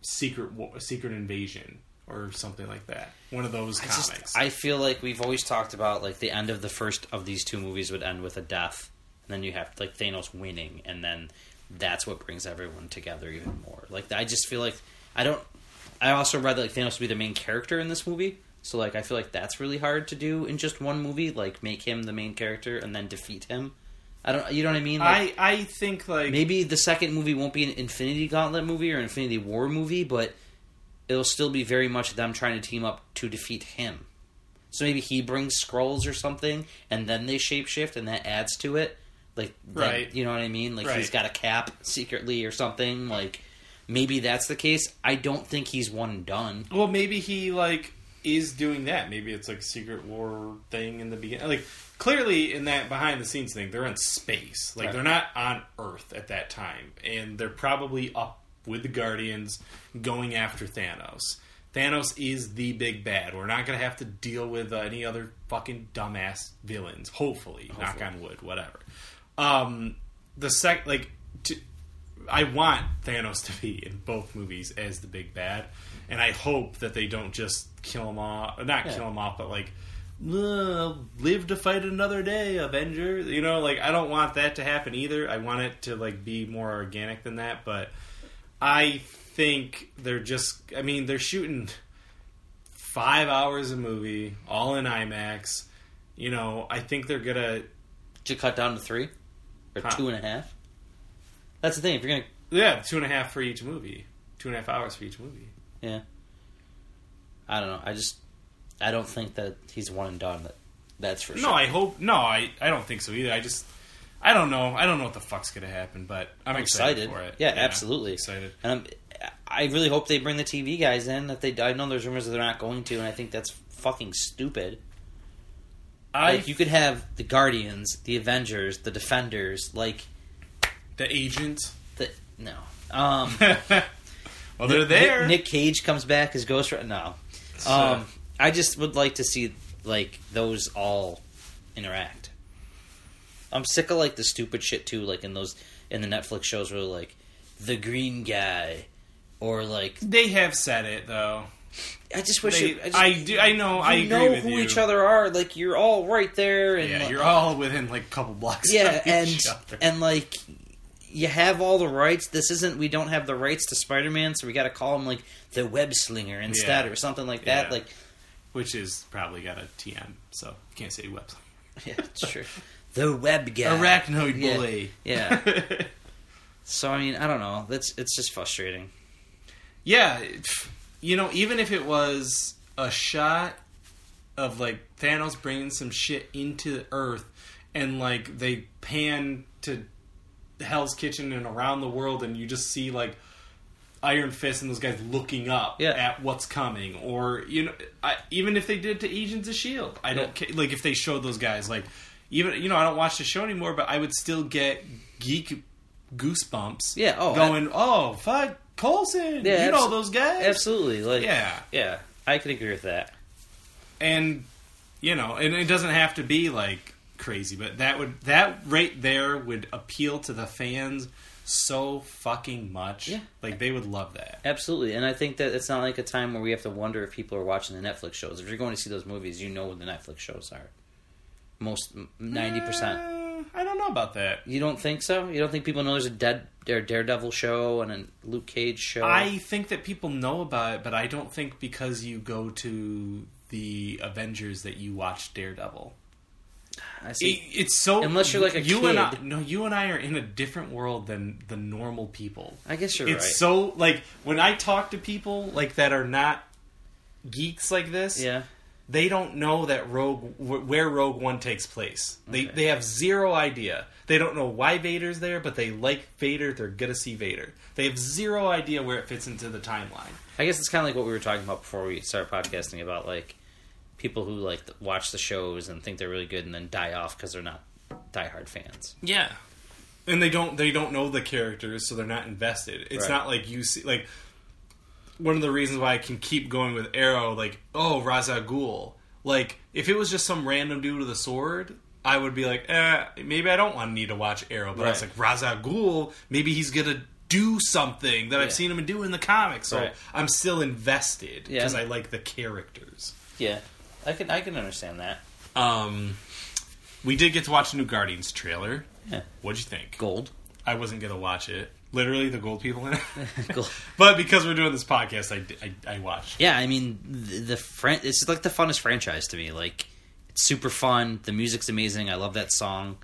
secret secret invasion or something like that. One of those I comics. just I feel like we've always talked about like the end of the first of these two movies would end with a death, and then you have like Thanos winning, and then that's what brings everyone together even more. Like I just feel like I don't. I also read that like Thanos to be the main character in this movie, so like I feel like that's really hard to do in just one movie. Like make him the main character and then defeat him. I don't. You know what I mean? Like, I I think like maybe the second movie won't be an Infinity Gauntlet movie or Infinity War movie, but it'll still be very much them trying to team up to defeat him. So maybe he brings scrolls or something, and then they shapeshift, and that adds to it. Like, that- Right. you know what I mean? Like he's got a cap secretly or something. Like maybe that's the case. I don't think he's one and done. Well, maybe he like is doing that. Maybe it's like a secret war thing in the beginning. Like clearly in that behind the scenes thing, they're in space. Like Right. they're not on Earth at that time, and they're probably up with the Guardians going after Thanos. Thanos is the big bad. We're not going to have to deal with uh, any other fucking dumbass villains. Hopefully, knock on wood, whatever. Um, the sec like. To, I want Thanos to be in both movies as the big bad, and I hope that they don't just kill him off. Not Yeah. kill him off, but like "Uh, live to fight another day, Avenger. You know, like I don't want that to happen either. I want it to like be more organic than that. But I think they're just. I mean, they're shooting five hours a movie, all in IMAX. You know, I think they're gonna. Did you cut down to three or Huh. two and a half? That's the thing. If you're gonna, Yeah, two and a half for each movie. Two and a half hours for each movie. Yeah, I don't know. I just, I don't think that he's one and done. That, that's for No, sure. No, I hope no. I I don't think so either. I just I don't know. I don't know what the fuck's gonna happen, but I'm, I'm excited, excited. for it. Yeah, absolutely. excited. And I'm, I really hope they bring the TV guys in. That they, I know there's rumors that they're not going to, and I think that's fucking stupid. I Like you could have the Guardians, the Avengers, the Defenders, like the agent. the no. Um, well, they're there. Nick, Nick Cage comes back as Ghost Rider. No, um, I just would like to see like those all interact. I'm sick of like the stupid shit too, like in those in the Netflix shows where like the Green Guy, or like they have said it though. I just wish They- it, I, just, I do. I know. I agree know who you. each other are. Like you're all right there, and Yeah, like- you're all within like a couple blocks. yeah, of and other. and like you have all the rights. This isn't. We don't have the rights to Spider-Man, so we got to call him like the Web Slinger instead, Yeah. or something like that. Yeah. Like, which is probably got a TM, so you can't say website. yeah, it's true. the Web Guy, Arachnoid Yeah. bully. Yeah. So I mean, I don't know. That's it's just frustrating. Yeah, you know, even if it was a shot of like Thanos bringing some shit into Earth, and like they pan to Hell's Kitchen and around the world, and you just see like Iron Fist and those guys looking up Yeah. at what's coming, or you know, I, even if they did it to Agents of Shield, I don't Yeah. like if they showed those guys like even you know I don't watch the show anymore, but I would still get geek goosebumps. Yeah, oh, going oh fuck Coulson, Yeah, you know those guys, Absolutely. Like, yeah, yeah, I could agree with that. and you know, and it doesn't have to be like crazy, but that would that right there would appeal to the fans so fucking much. Yeah. like they would love that. Absolutely, and I think that it's not like a time where we have to wonder if people are watching the Netflix shows. If you're going to see those movies, you know what the Netflix shows are. Most ninety percent. Uh, I don't know about that. You don't think so? You don't think people know there's a dead or Daredevil show and a Luke Cage show? I think that people know about it, but I don't think because you go to the Avengers that you watch Daredevil. I It, see. it's so Unless you're like a you and I. kid. No, you and I are in a different world than the normal people. I guess you're it's right. It's so like when I talk to people like that are not geeks like this. yeah, they don't know that Rogue where Rogue One takes place. They Okay. they have zero idea. They don't know why Vader's there, but they like Vader. They're gonna see Vader. They have zero idea where it fits into the timeline. I guess it's kind of like what we were talking about before we started podcasting about like people who like watch the shows and think they're really good and then die off because they're not diehard fans. Yeah. And they don't they don't know the characters, so they're not invested. It's Right. not like you see like one of the reasons why I can keep going with Arrow, like, oh, Ra's al Ghul. Like, if it was just some random dude with a sword, I would be like, eh, maybe I don't want to need to watch Arrow. But I was like, Ra's al Ghul, maybe he's gonna do something that Yeah. I've seen him do in the comics. So Right. I'm still invested Yeah. because I like the characters. Yeah, I can I can understand that. Um, we did get to watch the new Guardians trailer. Yeah. What'd you think? Gold, I wasn't gonna watch it. Literally, the gold people in it. Gold. but because we're doing this podcast, I, I, I watched. Yeah, I mean the, the fran- it's like the funnest franchise to me. Like it's super fun. The music's amazing. I love that song,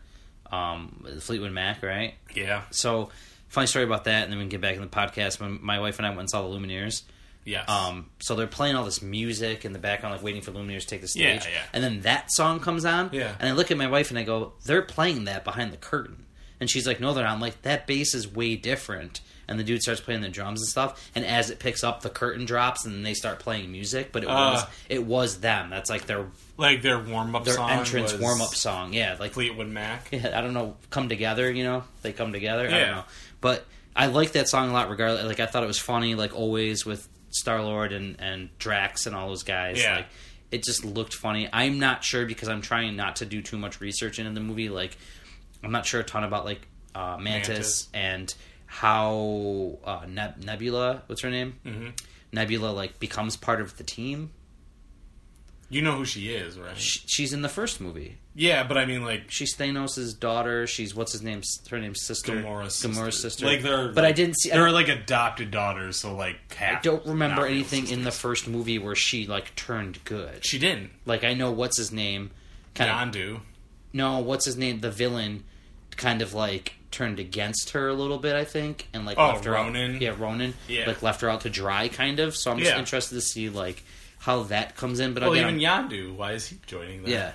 um, Fleetwood Mac, right? Yeah. So funny story about that, and then we can get back in the podcast. When my wife and I went and saw the Lumineers, Yes. um, so they're playing all this music in the background, like waiting for Lumineers to take the stage. Yeah, yeah. And then that song comes on. Yeah. And I look at my wife and I go, "They're playing that behind the curtain." And she's like, "No, they're not." I'm like, "That bass is way different." And the dude starts playing the drums and stuff. And as it picks up, the curtain drops, and they start playing music. But it was Uh. it was them. That's like their like their warm up their song. entrance warm up song. Yeah, like Fleetwood Mac. yeah, I don't know, come together, you know? They come together. I Yeah. don't know. But I like that song a lot regardless. Like I thought it was funny, like always with Star Lord and, and Drax and all those guys. Yeah. Like it just looked funny. I'm not sure because I'm trying not to do too much research into the movie. Like I'm not sure a ton about like uh, Mantis, Mantis. and how uh, Neb- Nebula, what's her name? Mhm. Nebula like becomes part of the team. You know who she is, right? Sh she's in the first movie. yeah, but I mean, like She's Thanos' daughter. She's what's his name? Her name's sister. Gamora's sister. Gamora's sister. Like they're, but I didn't see. I They're don't, like adopted daughters, so like. I don't remember anything in the first movie where she like turned good. She didn't. Like I know what's his name. Kind of Yondu. no, what's his name? The villain kind of like turned against her a little bit. I think and like Oh, left her Ronan? out. Yeah, Ronan. Yeah. like left her out to dry, kind of. So I'm just Yeah. interested to see like how that comes in. But Well, again, even I'm- Yondu. Why is he joining them? yeah.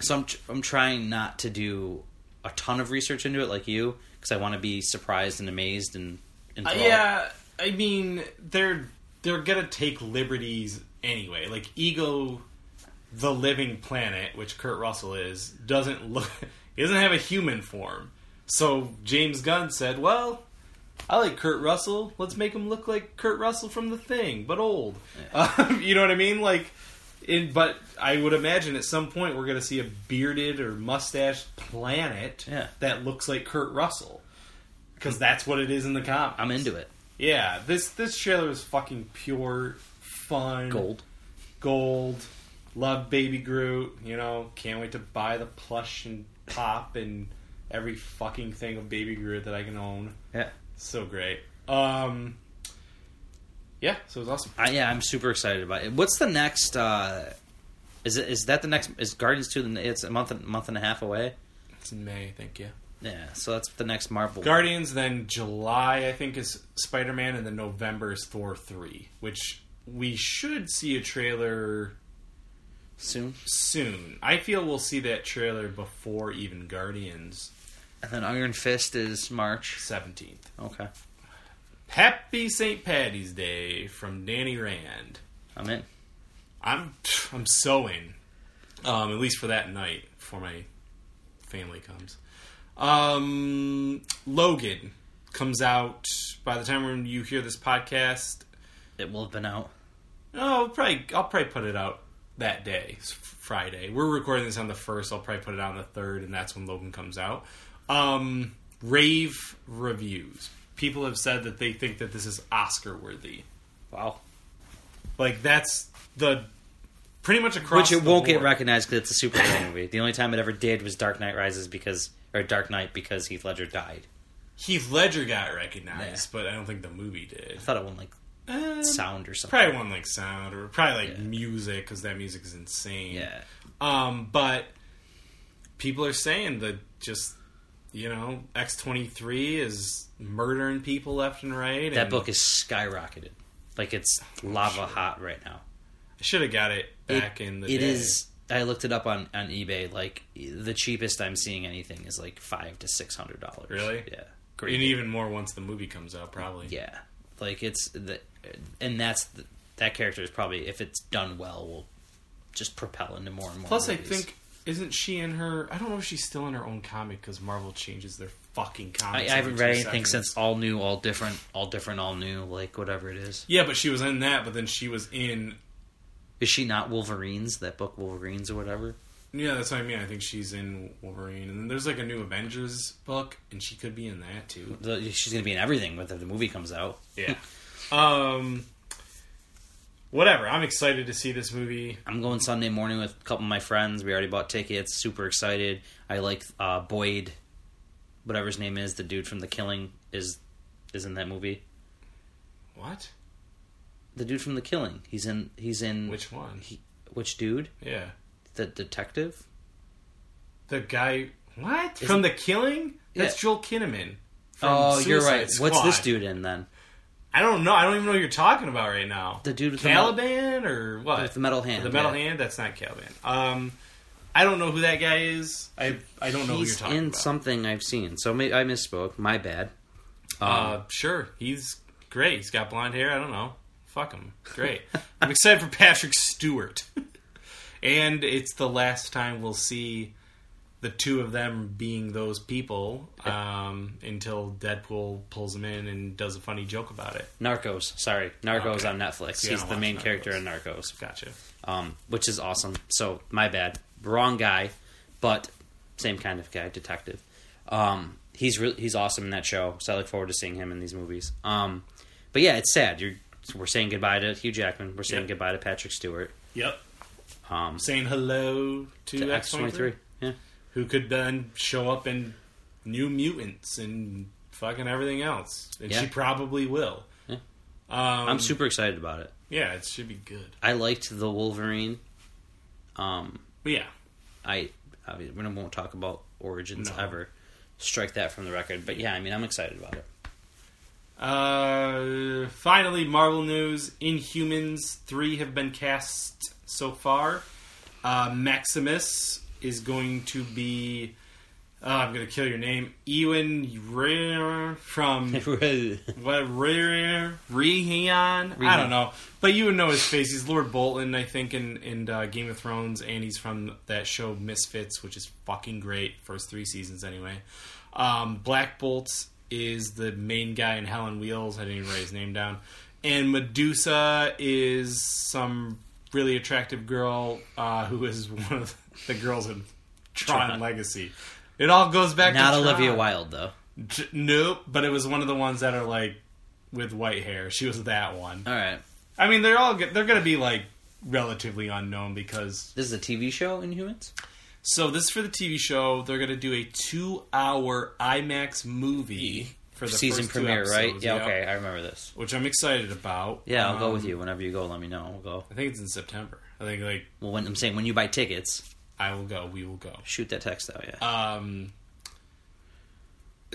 So I'm tr- I'm trying not to do a ton of research into it like you because I want to be surprised and amazed and Uh, yeah, I mean they're they're gonna take liberties anyway. Like Ego, the living planet, which Kurt Russell is, doesn't look. He doesn't have a human form. So James Gunn said, "Well, I like Kurt Russell. Let's make him look like Kurt Russell from The Thing, but old." Um, you know what I mean? Like. In, but I would imagine at some point we're going to see a bearded or mustached planet Yeah. that looks like Kurt Russell because that's what it is in the comics. I'm into it. Yeah, this this trailer is fucking pure fun. Gold. Gold. Love Baby Groot. You know, can't wait to buy the plush and pop and every fucking thing of Baby Groot that I can own. Yeah. So great. Um. Yeah, so it was awesome. I, yeah, I'm super excited about it. What's the next? uh Is it is that the next? Is Guardians two? It's a month and month and a half away. It's in May, I think. Yeah. Yeah, so that's the next Marvel. Guardians. Then July, I think, is Spider Man, and then November is Thor three, which we should see a trailer soon, soon. I feel we'll see that trailer before even Guardians and then Iron Fist is March. 17th. Okay, Happy St. Patty's Day from Danny Rand. I'm in. I'm I'm so in. Um, at least for that night before my family comes. Um, Logan comes out by the time when you hear this podcast. It will have been out. Oh, probably I'll probably put it out that day, Friday. We're recording this on the first. I'll probably put it out on the third, and that's when Logan comes out. Um, rave reviews. People have said that they think that this is Oscar worthy. Wow. Like that's the pretty much across. Which it won't get recognized because it's a superhero movie. The only time it ever did was Dark Knight Rises because or Dark Knight because Heath Ledger died. Heath Ledger got recognized, but I don't think the movie did. I thought it won like Uh, sound or something. probably one like sound or probably like Yeah. music because that music is insane. Yeah. Um, but people are saying that just you know X twenty three is murdering people left and right. That and book is skyrocketed. Like it's lava hot right now. I should have got it back in the It day. is. I looked it up on on eBay. Like the cheapest I'm seeing anything is like five to six hundred dollars. Really? Yeah. and even more once the movie comes out, probably. Yeah. Like it's the, and that's the, that character is probably if it's done well will just propel into more and more. Plus, I think isn't she in her? I don't know if she's still in her own comic because Marvel changes their fucking I, comics. I every haven't read anything seconds. since all new, all different, all different, all new, like whatever it is. Yeah, but she was in that. But then she was in. Is she not Wolverines? That book Wolverines or whatever. Yeah, that's what I mean. I think she's in Wolverine, and then there's like a new Avengers book, and she could be in that too. She's going to be in everything when the movie comes out. Yeah. um. Whatever. I'm excited to see this movie. I'm going Sunday morning with a couple of my friends. We already bought tickets. Super excited. I like uh, Boyd, whatever his name is. The dude from The Killing is is in that movie. What? The dude from The Killing. He's in. He's in. Which one? He, which dude? Yeah. The detective. The guy. What? Is From The Killing? That's Yeah. Joel Kinnaman. Oh, you're Suicide right. What's this dude in then? I don't know. I don't even know what you're talking about right now. The dude with the metal, Caliban or what? with the metal hand. The metal yeah. hand? That's not Caliban. Um, I don't know who that guy is. I I don't know who you're He's talking in about. something I've seen. So may, I misspoke. My bad. Um, Uh, sure, he's great. He's got blonde hair. I don't know. Fuck him. Great. I'm excited for Patrick Stewart. and it's the last time we'll see the two of them being those people um, until Deadpool pulls him in and does a funny joke about it. Narcos. Sorry, Narcos Okay. on Netflix. I He's the main Narcos. character in Narcos, Gotcha. um, which is awesome. So my bad, wrong guy, but same kind of guy, detective. Um, he's re- he's awesome in that show. So I look forward to seeing him in these movies. Um, but yeah, it's sad. You're we're saying goodbye to Hugh Jackman. We're saying Yep. goodbye to Patrick Stewart. Yep. Um, Saying hello to, to X twenty three. Who could then show up in New Mutants and fucking everything else. And Yeah. she probably will. Yeah. Um, I'm super excited about it. Yeah, it should be good. I liked the Wolverine. Um, But yeah, I, I mean, we won't talk about origins No. ever. Strike that from the record. But yeah, I mean, I'm excited about it. Uh, finally, Marvel news: Inhumans three have been cast so far. Uh, Maximus is going to be. Uh, I'm going to kill your name, Ewan Rare from what Rare Rehan. I don't know, but you would know his face. He's Lord Bolton, I think, in in uh, Game of Thrones, and he's from that show Misfits, which is fucking great. First three seasons, anyway. Um, Black Bolt is the main guy in Hell on Wheels. I didn't even write his name down. And Medusa is some really attractive girl uh, who is one of the girls in Tron, Tron. Legacy. It all goes back Not to Not Olivia Tron. Wilde though. J- Nope, but it was one of the ones that are like with white hair. She was that one. All right, I mean, they're all they're going to be like relatively unknown because this is a TV show in Humans. so this is for the TV show. They're going to do a two-hour IMAX movie for the Season premiere, right? Yeah, yep, okay, I remember this. Which I'm excited about. Yeah, I'll go with Um, you whenever you go. Let me know. We'll go. I think it's in September. I think like Well, when I'm saying when you buy tickets, I will go. We will go. shoot that text out. Yeah. Um,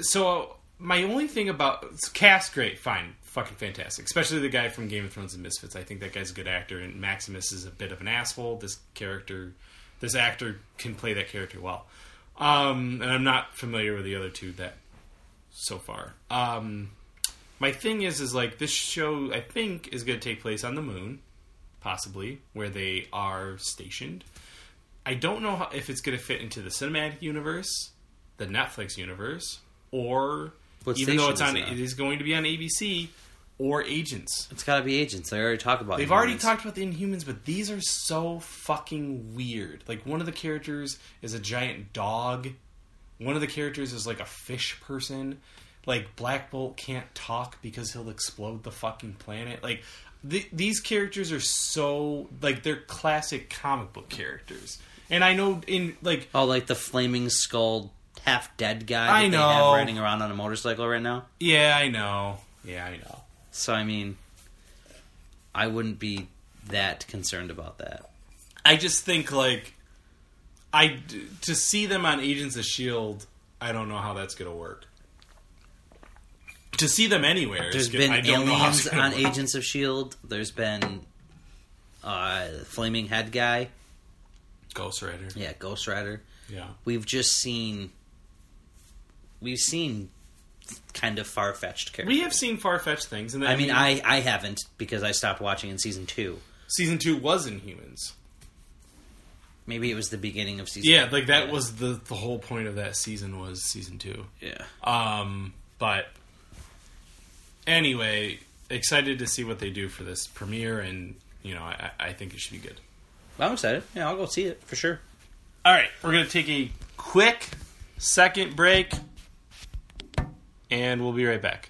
so my only thing about cast, great, fine, fucking fantastic. Especially the guy from Game of Thrones and Misfits. I think that guy's a good actor, and Maximus is a bit of an asshole. This character, this actor can play that character well. Um, and I'm not familiar with the other two that so far. Um, my thing is, is like this show. I think is going to take place on the moon, possibly where they are stationed. I don't know how, if it's going to fit into the cinematic universe, the Netflix universe, or What even though it's on, it it is going to be on ABC or Agents. it's got to be agents. They already talked about. They've already talked about the Inhumans, but these are so fucking weird. Like one of the characters is a giant dog. One of the characters is like a fish person. Like Black Bolt can't talk because he'll explode the fucking planet. Like th- these characters are so like they're classic comic book characters. And I know in like Oh, like the flaming skull, half dead guy. That I know. have riding around on a motorcycle right now. yeah, I know. Yeah, I know. So I mean, I wouldn't be that concerned about that. I just think like I to see them on Agents of Shield. I don't know how that's gonna work. To see them anywhere, is There's been know aliens on work. Agents of Shield. There's been uh, Flaming Head guy. Ghost Rider. Yeah, Ghost Rider. Yeah. We've just seen. We've seen kind of far fetched characters. We have seen far fetched things, and then, I mean, I I haven't because I stopped watching in season two. season two was Inhumans. Maybe it was the beginning of season. Yeah, like that was the the whole point of that season was season two. Yeah. Um, but anyway, excited to see what they do for this premiere, and you know, I, I think it should be good. I'm excited. Yeah, I'll go see it for sure. All right, we're gonna take a quick second break, and we'll be right back.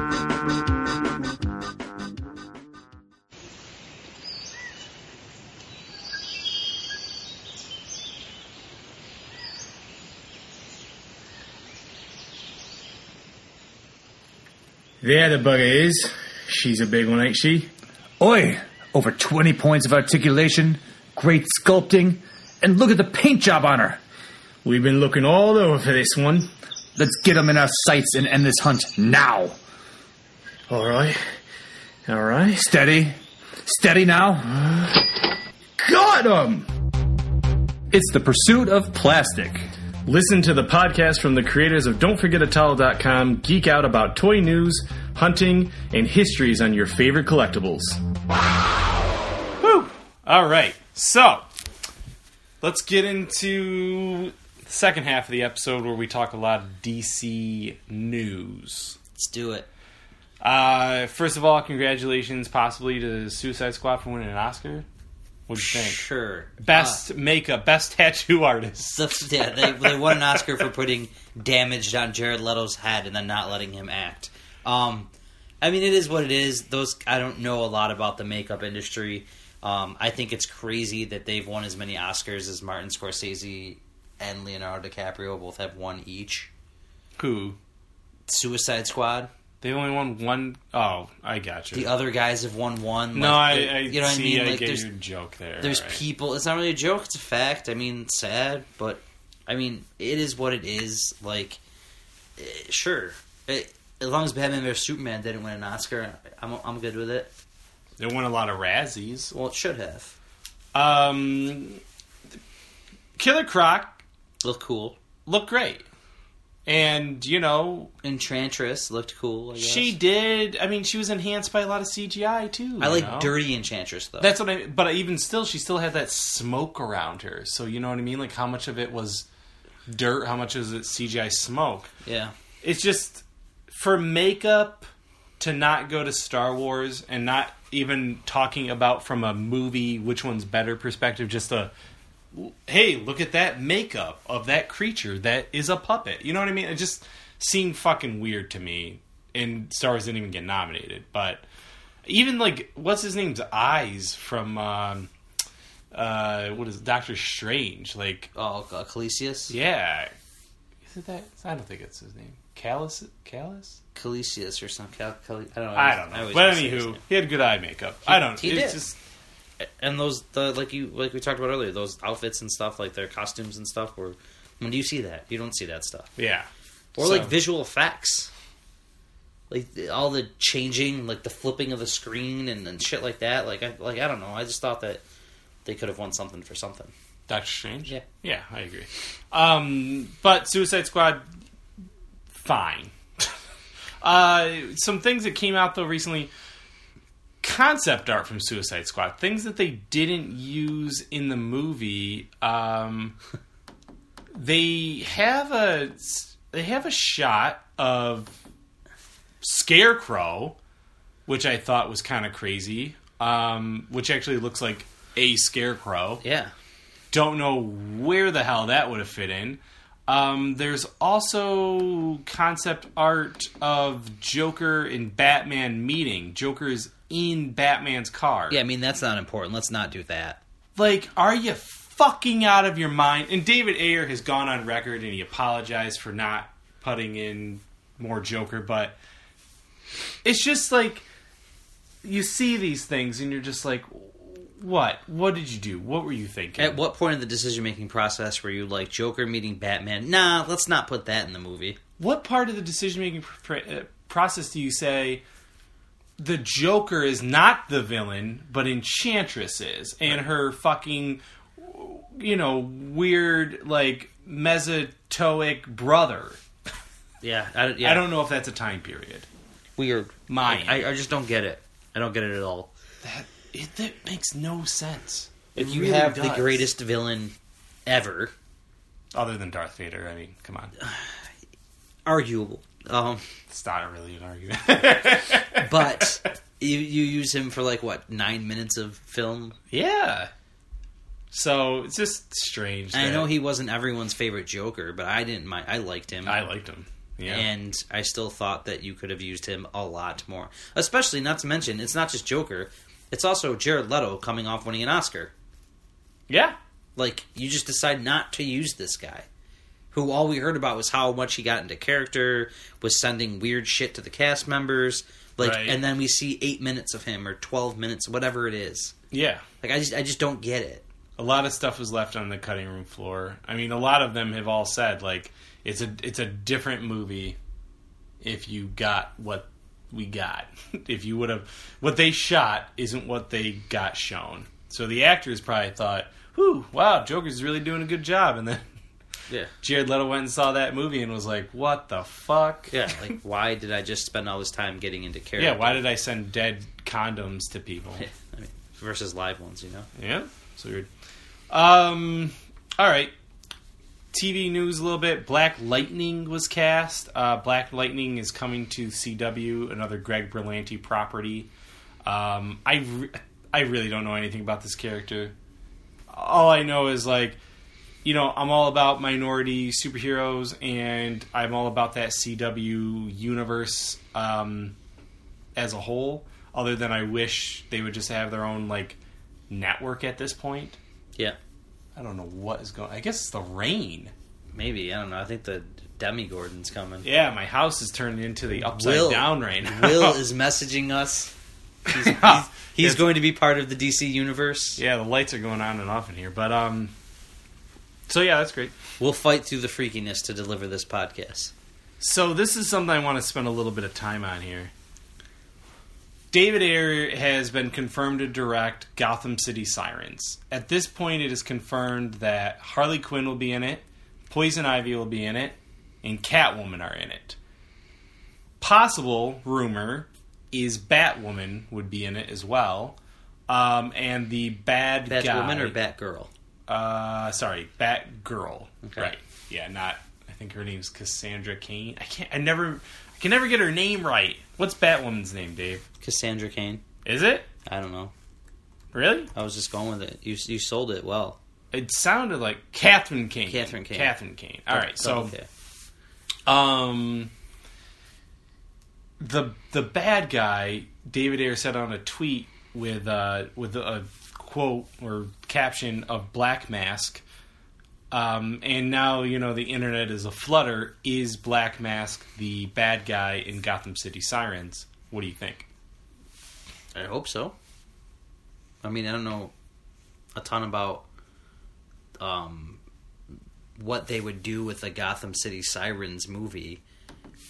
There the bugger is. She's a big one, ain't she? Oi! Over 20 points of articulation, great sculpting, and look at the paint job on her. We've been looking all over for this one. Let's get them in our sights and end this hunt now. All right. All right. Steady. Steady now. Got him! It's the pursuit of plastic. Listen to the podcast from the creators of Don'tForgetAtowel.com. Geek out about toy news, hunting, and histories on your favorite collectibles. Whew. All right, so let's get into the second half of the episode where we talk a lot of DC news. Let's do it. Uh, first of all, congratulations, possibly to Suicide Squad for winning an Oscar. What do you think? Sure. Best makeup, best tattoo artist. Uh, yeah, they, they won an Oscar for putting damage on Jared Leto's head and then not letting him act. Um, I mean, it is what it is. Those I don't know a lot about the makeup industry. Um, I think it's crazy that they've won as many Oscars as Martin Scorsese and Leonardo DiCaprio both have one each. Who? Suicide Squad. They only won one oh I got you. The other guys have won one. no, like, I, I you know what I mean. I Like, get there's your joke there. there's Alright. people. It's not really a joke. It's a fact. I mean, it's sad, but I mean, it is what it is. Like, eh, sure, It- as long as Batman vs Superman didn't win an Oscar, I'm I'm good with it. They won a lot of Razzies. Well, it should have. Um, Killer Croc Looked cool. looked great, and you know Enchantress looked cool. I guess. she did. I mean, she was enhanced by a lot of CGI too. I like know? Dirty Enchantress though. That's what I. But even still, she still had that smoke around her. So you know what I mean. Like how much of it was dirt? How much is it CGI smoke? yeah. It's just for makeup to not go to Star Wars and not even talking about from a movie which one's better perspective. Just a hey, look at that makeup of that creature that is a puppet. You know what I mean? It just seemed fucking weird to me. And Star Wars didn't even get nominated, but even like what's his name's eyes from um, uh, what is it, Doctor Strange? Like, Oh, Kaecilius. yeah, is it that? I don't think it's his name. Callus, Callus. Kaecilius or something. Cal- Cal- I don't know. I don't know. But anywho, he had good eye makeup. I don't. he it's did. just and those the like you like we talked about earlier, those outfits and stuff, like their costumes and stuff. Were when do you see that? You don't see that stuff. yeah. or So- like visual effects like the- all the changing like the flipping of the screen and, and shit like that like I, like I don't know I just thought that they could have won something for something Doctor Strange. Yeah. yeah, I agree. Um, but Suicide Squad, fine. Uh, some things that came out though recently. Concept art from Suicide Squad, things that they didn't use in the movie. Um, they have a they have a shot of Scarecrow, which I thought was kind of crazy. Um, which actually looks like a scarecrow. Yeah. Don't know where the hell that would have fit in. Um, there's also concept art of Joker and Batman meeting. Joker is in Batman's car. Yeah, I mean that's not important. Let's not do that. Like, are you fucking out of your mind? And David Ayer has gone on record and he apologized for not putting in more Joker, but it's just like you see these things and you're just like, what? What did you do? What were you thinking? At what point in the decision making process were you like Joker meeting Batman? Nah, let's not put that in the movie. what part of the decision making pr- uh, process do you say the Joker is not the villain, but Enchantress is, and her fucking, you know, weird like mesotoic brother. Yeah, I, yeah. I don't know if that's a time period. weird. Mine. I, I just don't get it. I don't get it at all. That it that makes no sense. If It you really have the greatest villain ever, other than Darth Vader, I mean, come on, arguable. Um, it's not really an argument. but you you use him for like what nine minutes of film. yeah. So it's just strange. I know he wasn't everyone's favorite Joker, but I didn't mind. I liked him. I liked him. Yeah. And I still thought that you could have used him a lot more. Especially, not to mention, it's not just Joker, it's also Jared Leto coming off winning an Oscar. yeah. Like, you just decide not to use this guy. Who all we heard about was how much he got into character, was sending weird shit to the cast members. Like, Right. and then we see eight minutes of him or twelve minutes, whatever it is. Yeah. Like, I just, I just don't get it. a lot of stuff was left on the cutting room floor. I mean, a lot of them have all said like it's a it's a different movie if you got what we got. if you would have what they shot isn't what they got shown. So the actors probably thought, "Whew, wow, Joker's really doing a good job." And then Yeah. Jared Leto went and saw that movie and was like, "What the fuck?" Yeah, like, why did I just spend all this time getting into character? Yeah, why did I send dead condoms to people? I mean, versus live ones, you know? Yeah, it's weird. Um, all right. TV news a little bit. Black Lightning was cast. Uh, Black Lightning is coming to CW, another Greg Berlanti property. Um, I re- I really don't know anything about this character. All I know is like, you know, I'm all about minority superheroes, and I'm all about that CW universe um, as a whole. Other than I wish they would just have their own like network at this point. Yeah. I don't know what is going. I guess it's the rain. Maybe. I don't know. I think the Demi Gordon's coming. Yeah, my house is turned into the upside Will- down rain. Will is messaging us. He's, he's, he's going to be part of the DC universe. yeah, the lights are going on and off in here, but um. So yeah, that's great. We'll fight through the freakiness to deliver this podcast. So this is something I want to spend a little bit of time on here. David Ayer has been confirmed to direct Gotham City Sirens. At this point, it is confirmed that Harley Quinn will be in it, Poison Ivy will be in it, and Catwoman are in it. Possible rumor is Batwoman would be in it as well, um, and the bad guy. Batwoman or Batgirl? Uh, sorry, Batgirl. Okay. Right. Yeah, not. I think her name's Cassandra Kane. I can't. I never. I can never get her name right. What's Batwoman's name, Dave? Cassandra Kane? Is it I don't know. really? I was just going with it. You you sold it well. It sounded like Catherine Kane. Catherine Kane. Catherine Kane. All right. So, okay. um, the the bad guy, David Ayer said on a tweet with uh with a quote or caption of Black Mask. Um, and now you know the internet is a flutter. Is Black Mask the bad guy in Gotham City Sirens? What do you think? I hope so. I mean, I don't know a ton about um, what they would do with the Gotham City Sirens movie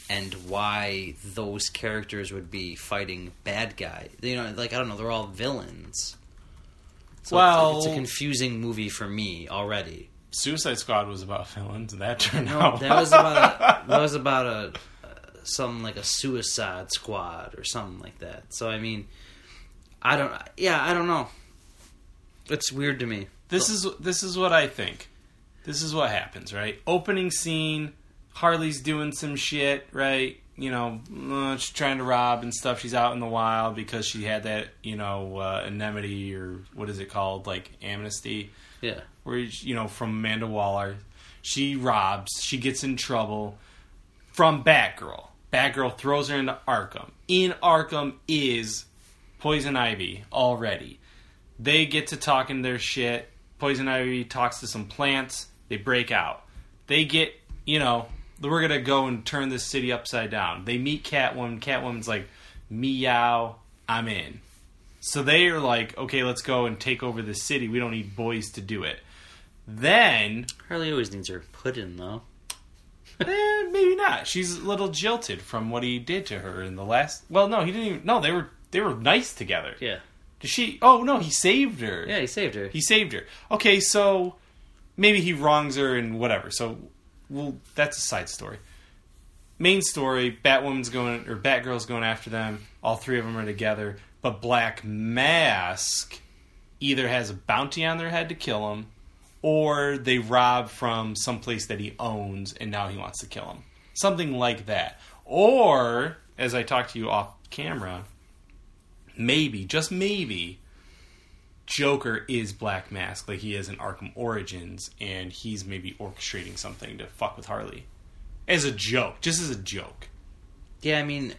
and why those characters would be fighting bad guy. You know, like I don't know, they're all villains. So Well- it's, it's a confusing movie for me already. Suicide Squad was about villains, and that turned No, out that was about a, that was about a, some like a Suicide Squad or something like that. So I mean, I don't. Yeah, I don't know. It's weird to me. This is this is what I think. This is what happens, right? Opening scene, Harley's doing some shit, right? You know, uh, she's trying to rob and stuff. She's out in the wild because she had that, you know, uh, anemone or what is it called, like amnesty, Yeah. where you know from Amanda Waller. She robs. She gets in trouble from Batgirl. Batgirl throws her into Arkham. In Arkham is Poison Ivy already. They get to talking their shit. Poison Ivy talks to some plants. They break out. They get, you know, we're gonna go and turn this city upside down. They meet Catwoman. Catwoman's like, meow, I'm in. So they are like, okay, let's go and take over the city. We don't need boys to do it. Then, Harley always needs her pudding though. eh, maybe not. She's a little jilted from what he did to her in the last. Well, no, he didn't even. No, they were they were nice together. Yeah. Did she? Oh no, he saved her. Yeah, he saved her. He saved her. Okay, so maybe he wrongs her and whatever. So, well, that's a side story. Main story: Batwoman's going or Batgirl's going after them. All three of them are together, but Black Mask either has a bounty on their head to kill him, or they rob from some place that he owns, and now he wants to kill him. Something like that. Or, as I talked to you off camera, maybe, just maybe, Joker is Black Mask, like he is in Arkham Origins, and he's maybe orchestrating something to fuck with Harley. As a joke, just as a joke. Yeah, I mean,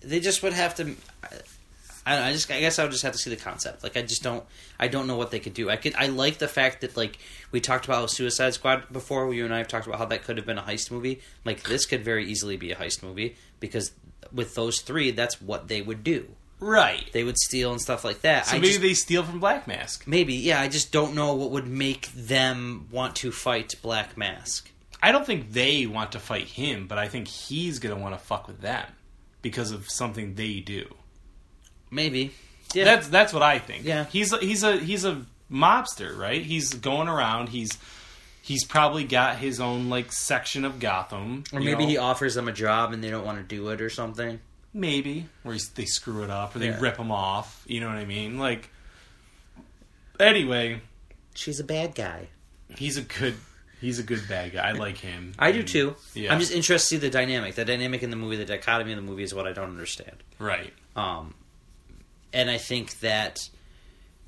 they just would have to. I, know, I just, I guess I would just have to see the concept. Like, I just don't, I don't know what they could do. I could, I like the fact that like we talked about Suicide Squad before. You and I have talked about how that could have been a heist movie. Like, this could very easily be a heist movie because with those three, that's what they would do. Right. They would steal and stuff like that. So I maybe just, they steal from Black Mask. maybe, yeah. I just don't know what would make them want to fight Black Mask. I don't think they want to fight him, but I think he's gonna want to fuck with them because of something they do. Maybe, yeah. That's that's what I think. Yeah. he's a, he's a he's a mobster, right? He's going around. He's he's probably got his own like section of Gotham, or maybe know? he offers them a job and they don't want to do it or something. maybe where they screw it up or they Yeah. rip him off. You know what I mean? Like anyway, She's a bad guy. he's a good he's a good bad guy. I like him. I do too. Yeah. I'm just interested to see the dynamic. The dynamic in the movie, the dichotomy in the movie is what I don't understand. right. Um, and I think that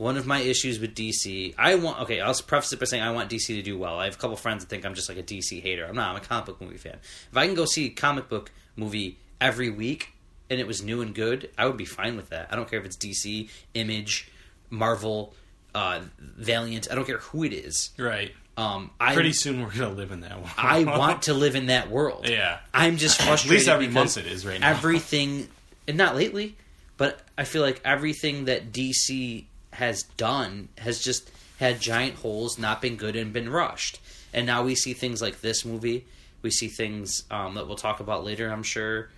one of my issues with DC, I want. Okay, I'll preface it by saying I want DC to do well. I have a couple friends that think I'm just like a DC hater. I'm not. I'm a comic book movie fan. If I can go see a comic book movie every week and it was new and good, I would be fine with that. I don't care if it's DC, Image, Marvel, uh, Valiant. I don't care who it is. Right. Um, I Pretty soon we're gonna live in that one. I want to live in that world. Yeah. I'm just frustrated. At least every month it is right now. Everything, and not lately, but I feel like everything that DC has done has just had giant holes, not been good, and been rushed. And now we see things like this movie. We see things um, that we'll talk about later. I'm sure.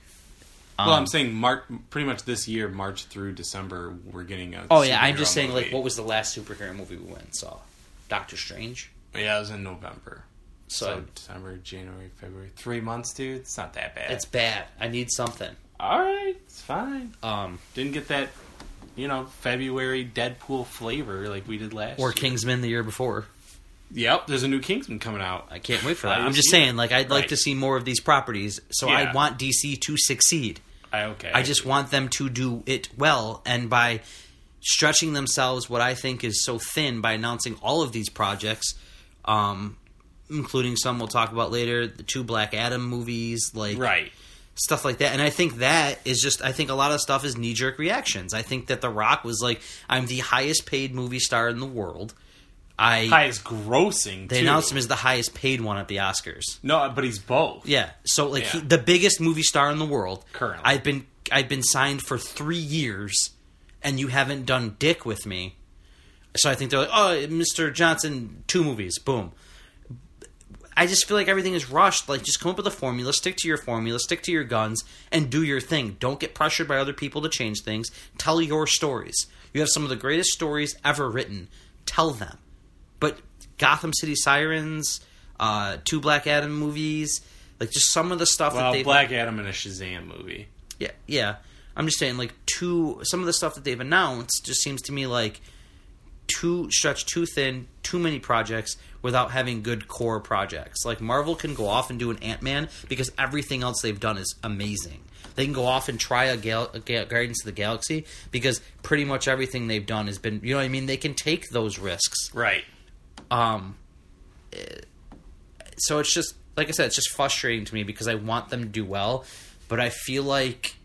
Um, well, I'm saying March, pretty much this year, March through December, we're getting a. Oh yeah, I'm just saying. movie. Like, what was the last superhero movie we went and saw? Doctor Strange. Yeah, it was in November. So, So December, January, February, three months, dude. It's not that bad. it's bad. I need something. all right. It's fine. Um, Didn't get that, you know, February Deadpool flavor like we did last. or year. Kingsman the year before. Yep, there's a new Kingsman coming out. I can't wait for that. I'm just saying, like, I'd like Right. to see more of these properties. So Yeah. I want DC to succeed. I okay. I just want them to do it well, and by stretching themselves, what I think is so thin, by announcing all of these projects, um, including some we'll talk about later, the two Black Adam movies, like right. Stuff like that. And I think that is just, I think a lot of stuff is knee jerk reactions. I think that The Rock was like, I'm the highest paid movie star in the world. I Highest grossing. they too. announced him as the highest paid one at the Oscars. No, but he's both. Yeah. So like he, the biggest movie star in the world. Currently. I've been I've been signed for three years, and you haven't done dick with me. So I think they're like, oh, Mr. Johnson, two movies, boom. I just feel like everything is rushed. Like, just come up with a formula, stick to your formula, stick to your guns, and do your thing. Don't get pressured by other people to change things. Tell your stories. You have some of the greatest stories ever written. Tell them. But Gotham City Sirens, uh, two Black Adam movies, Like just some of the stuff that Well, they've Black Adam and a Shazam movie. yeah, yeah. I'm just saying, like, two. Some of the stuff that they've announced just seems to me like too stretched too thin, too many projects without having good core projects. Like Marvel can go off and do an Ant Man because everything else they've done is amazing. They can go off and try a, gal- a Ga- Guardians of the Galaxy because pretty much everything they've done has been. You know what I mean? They can take those risks. Right. Um, eh, so it's just like I said, it's just frustrating to me because I want them to do well, but I feel like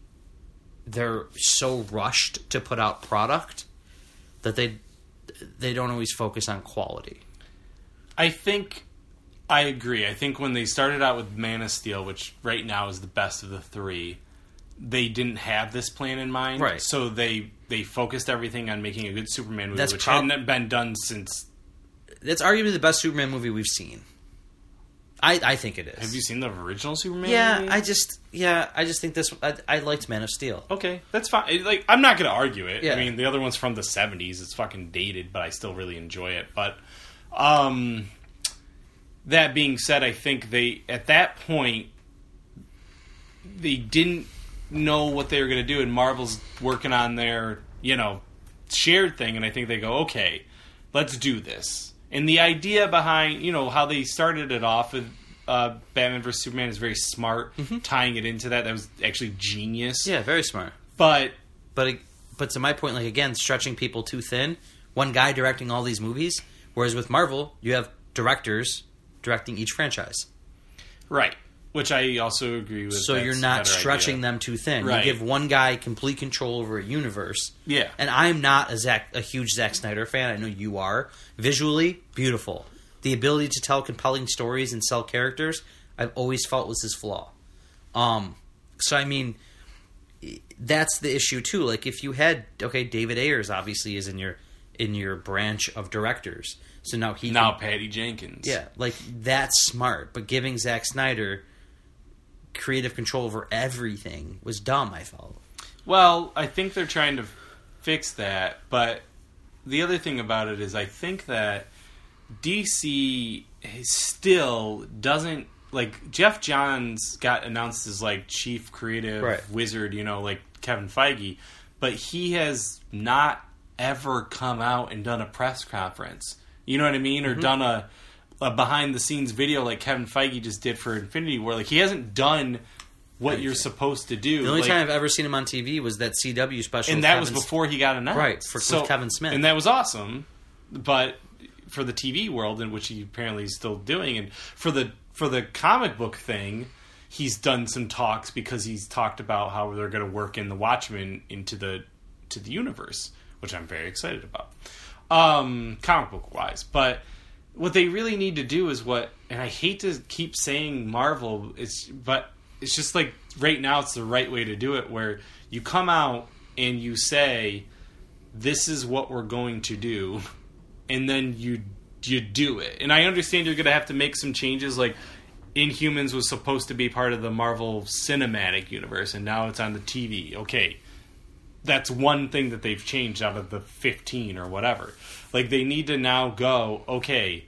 they're so rushed to put out product that they they don't always focus on quality. I think I agree. I think when they started out with Man of Steel, which right now is the best of the three, they didn't have this plan in mind. Right. So they they focused everything on making a good Superman movie, That's which prob- hadn't been done since. That's arguably the best Superman movie we've seen. I I think it is. Have you seen the original Superman? Yeah, movie? I just yeah, I just think this. I, I liked Man of Steel. Okay, that's fine. Like, I'm not going to argue it. Yeah. I mean, the other one's from the '70s. It's fucking dated, but I still really enjoy it. But, um, that being said, I think they at that point they didn't know what they were going to do, and Marvel's working on their you know shared thing, and I think they go, okay, let's do this. And the idea behind you know how they started it off with. Uh, Batman vs Superman is very smart, tying it into that. That was actually genius. Yeah, very smart. But But it- but to my point, like again, stretching people too thin. One guy directing all these movies, whereas with Marvel, you have directors directing each franchise. right, which I also agree with. So you're not stretching idea. them too thin. Right. You give one guy complete control over a universe. Yeah. And I'm not a Zack, a huge Zack Snyder fan. I know you are. Visually, beautiful. The ability to tell compelling stories and sell characters, I've always felt was his flaw. Um, so I mean, that's the issue too. Like if you had okay, David Ayers obviously is in your in your branch of directors. So now he now can- Patty Jenkins. yeah, like that's smart. But giving Zack Snyder creative control over everything was dumb. I felt. Well, I think they're trying to fix that, but the other thing about it is I think that DC still doesn't like Geoff Johns got announced as like chief creative Right. wizard, you know, like Kevin Feige, but he has not ever come out and done a press conference. You know what I mean? Mm-hmm. Or done a a behind the scenes video like Kevin Feige just did for Infinity War. Like he hasn't done what you're supposed to do. The only Like- time I've ever seen him on TV was that CW special, and that was before he got announced, Right, for- with Kevin Smith. and that was awesome. But for the TV world, in which he apparently is still doing, and for the for the comic book thing, he's done some talks because he's talked about how they're going to work in the Watchmen into the to the universe, which I'm very excited about, um, comic book wise. But what they really need to do is what, and I hate to keep saying Marvel, it's but it's just like right now it's the right way to do it, where you come out and you say, "This is what we're going to do," and then you you do it. And I understand you're going to have to make some changes, like. Inhumans was supposed to be part of the Marvel Cinematic Universe, and now it's on the TV. Okay, that's one thing that they've changed out of the 15 or whatever. Like they need to now go, okay,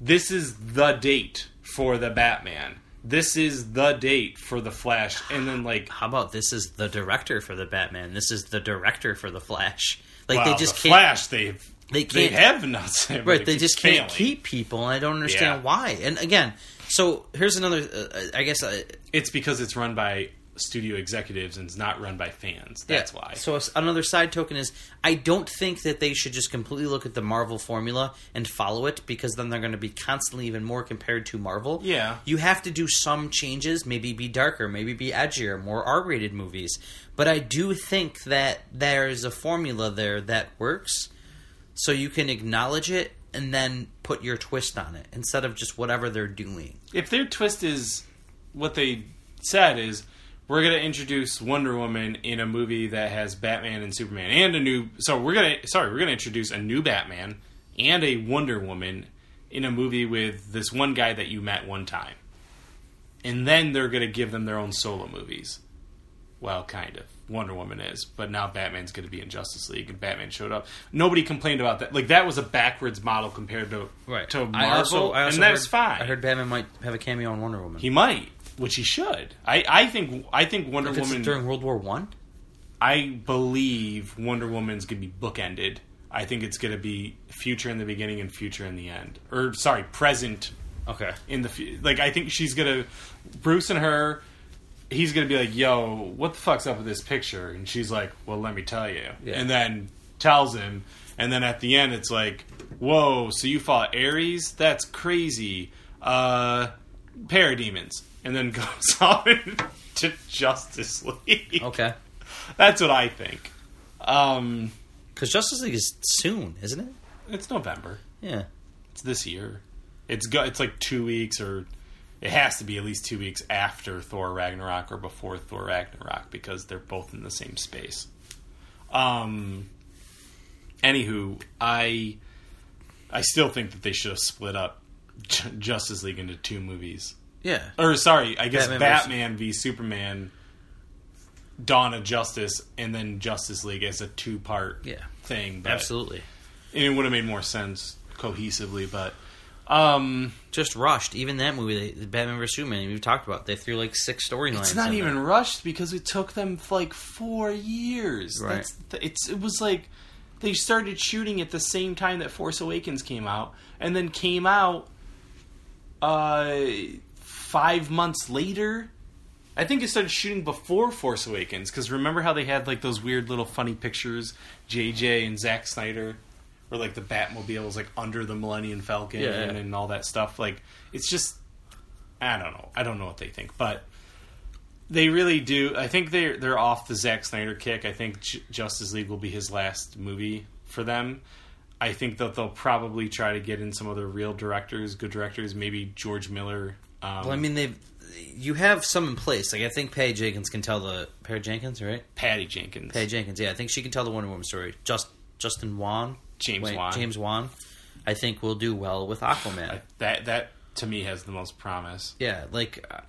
this is the date for the Batman. This is the date for the Flash. And then like How about this is the director for the Batman? This is the director for the Flash. Like wow, they just the can't. Flash they've They they, can't- have not Right, they just can't keep people, and I don't understand Yeah. why. And again, so here's another. Uh, I guess uh, It's because it's run by studio executives and it's not run by fans. That's Yeah. why. So another side token is I don't think that they should just completely look at the Marvel formula and follow it because then they're going to be constantly even more compared to Marvel. Yeah. You have to do some changes, maybe be darker, maybe be edgier, more R-rated movies. But I do think that there is a formula there that works so you can acknowledge it and then put your twist on it instead of just whatever they're doing. if their twist is what they said is we're going to introduce Wonder Woman in a movie that has Batman and Superman and a new so we're going to sorry we're going to introduce a new Batman and a Wonder Woman in a movie with this one guy that you met one time. And then they're going to give them their own solo movies. Well, kind of. Wonder Woman is, but now Batman's going to be in Justice League, and Batman showed up. Nobody complained about that. Like that was a backwards model compared to to Marvel, I also, I also and that's fine. I heard Batman might have a cameo on Wonder Woman. He might. Which he should. I, I think I think Wonder If Woman. during World War One. I believe Wonder Woman's gonna be bookended. I think it's gonna be future in the beginning and future in the end, or sorry, present Okay. in the like. I think she's gonna Bruce and her. He's gonna be like, "Yo, what the fuck's up with this picture?" And she's like, "Well, let me tell you." Yeah. And then tells him, and then at the end, it's like, "Whoa, so you fought Ares? That's crazy." Uh, parademons, and then goes on to Justice League. Okay. That's what I think. Um, Because Justice League is soon, isn't it? it's November. Yeah. It's this year. It's go, It's like two weeks, or it has to be at least two weeks after Thor Ragnarok or before Thor Ragnarok because they're both in the same space. Um. Anywho, I I still think that they should have split up J- Justice League into two movies. Yeah. Or sorry, I guess Batman Batman, v Superman, Dawn of Justice, and then Justice League as a two part Yeah. thing. But Absolutely. And it would have made more sense cohesively, but um, Just rushed. Even that movie, the Batman vs Superman, we've talked about. They threw like six storylines. it's not even there. rushed because it took them like four years. Right. That's th- it's it was like they started shooting at the same time that Force Awakens came out, and then came out uh five months later. I think it started shooting before Force Awakens because remember how they had like those weird little funny pictures, JJ and Zack Snyder, where like the Batmobile was like under the Millennium Falcon Yeah, yeah. and, and all that stuff. Like it's just, I don't know. I don't know what they think, but they really do. I think they're they're off the Zack Snyder kick. I think J- Justice League will be his last movie for them. I think that they'll probably try to get in some other real directors, good directors, maybe George Miller. Um, Well, I mean, they've. You have some in place. Like I think Patty Jenkins can tell the Patty Jenkins, right? Patty Jenkins. Patty Jenkins, yeah. I think she can tell the Wonder Woman story. Just Justin Wan, James Wait, Wan. James Wan. I think will do well with Aquaman. That that to me has the most promise. yeah, like uh,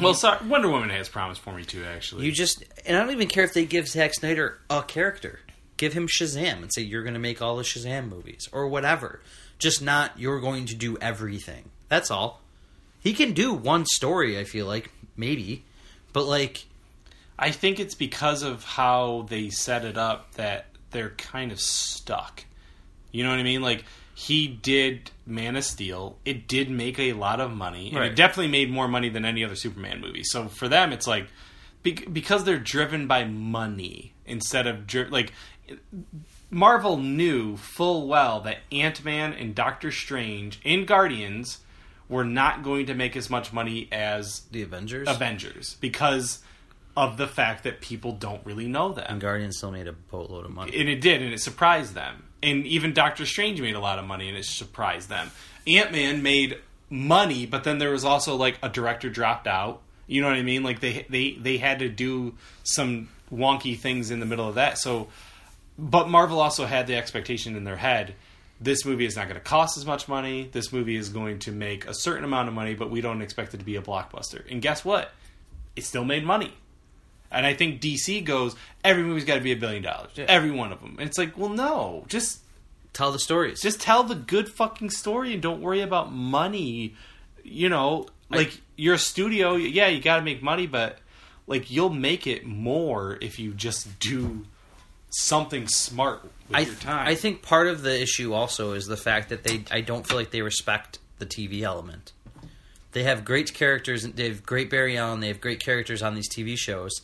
Well, sorry, Wonder Woman has promise for me too. Actually, you just and I don't even care if they give Zack Snyder a character. Give him Shazam and say you're going to make all the Shazam movies or whatever. Just not you're going to do everything. That's all. He can do one story. I feel like maybe, but like I think it's because of how they set it up that they're kind of stuck. You know what I mean? Like he did Man of Steel. It did make a lot of money, and Right. it definitely made more money than any other Superman movie. So for them, it's like because they're driven by money instead of dri- like Marvel knew full well that Ant Man and Doctor Strange in Guardians were not going to make as much money as the Avengers Avengers because of the fact that people don't really know them. and Guardians still made a boatload of money. and it did, and it surprised them. And even Doctor Strange made a lot of money, and it surprised them. Ant Man made money, but then there was also like a director dropped out. You know what I mean? Like they they they had to do some wonky things in the middle of that. So, but Marvel also had the expectation in their head. This movie is not going to cost as much money. This movie is going to make a certain amount of money, but we don't expect it to be a blockbuster. And guess what? It still made money. And I think DC goes, every movie's got to be a billion dollars. Every one of them. And it's like, well, no. Just Tell the stories. just tell the good fucking story and don't worry about money. You know, like you're a studio, yeah, you got to make money, but like you'll make it more if you just do something smart with I, your time. I think part of the issue also is the fact that they I don't feel like they respect the TV element. They have great characters. They have great Barry Allen. They have great characters on these TV shows,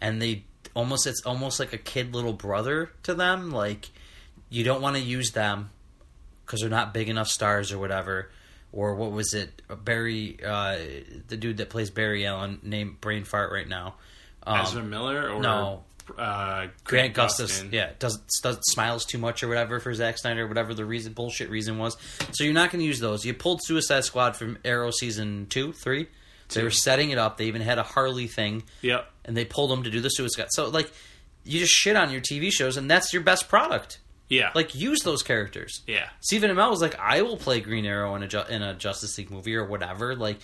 and they almost it's almost like a kid little brother to them. Like you don't want to use them because they're not big enough stars or whatever. Or what was it? Barry, uh, the dude that plays Barry Allen, named brain fart right now. Um, Ezra Miller or no. Uh, Grant Gustus, Gustin. yeah, does does smiles too much or whatever for Zack Snyder, whatever the reason bullshit reason was. So you're not going to use those. You pulled Suicide Squad from Arrow season two, three. They were setting it up. They even had a Harley thing, Yep. and they pulled them to do the Suicide. Squad. So like, you just shit on your TV shows, and that's your best product. Yeah. Like, use those characters. yeah. Stephen Amell was like, I will play Green Arrow in a Ju- in a Justice League movie or whatever. Like,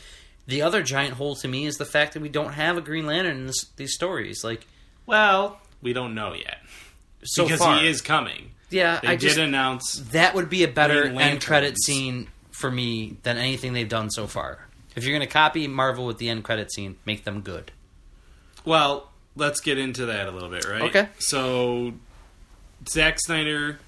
the other giant hole to me is the fact that we don't have a Green Lantern in this, these stories. Like, Well, we don't know yet so because far, he is coming. Yeah, They I did just announce that would be a better end credit scene for me than anything they've done so far. If you're going to copy Marvel with the end credit scene, make them good. Well, let's get into that a little bit, right? Okay. So, Zack Snyder,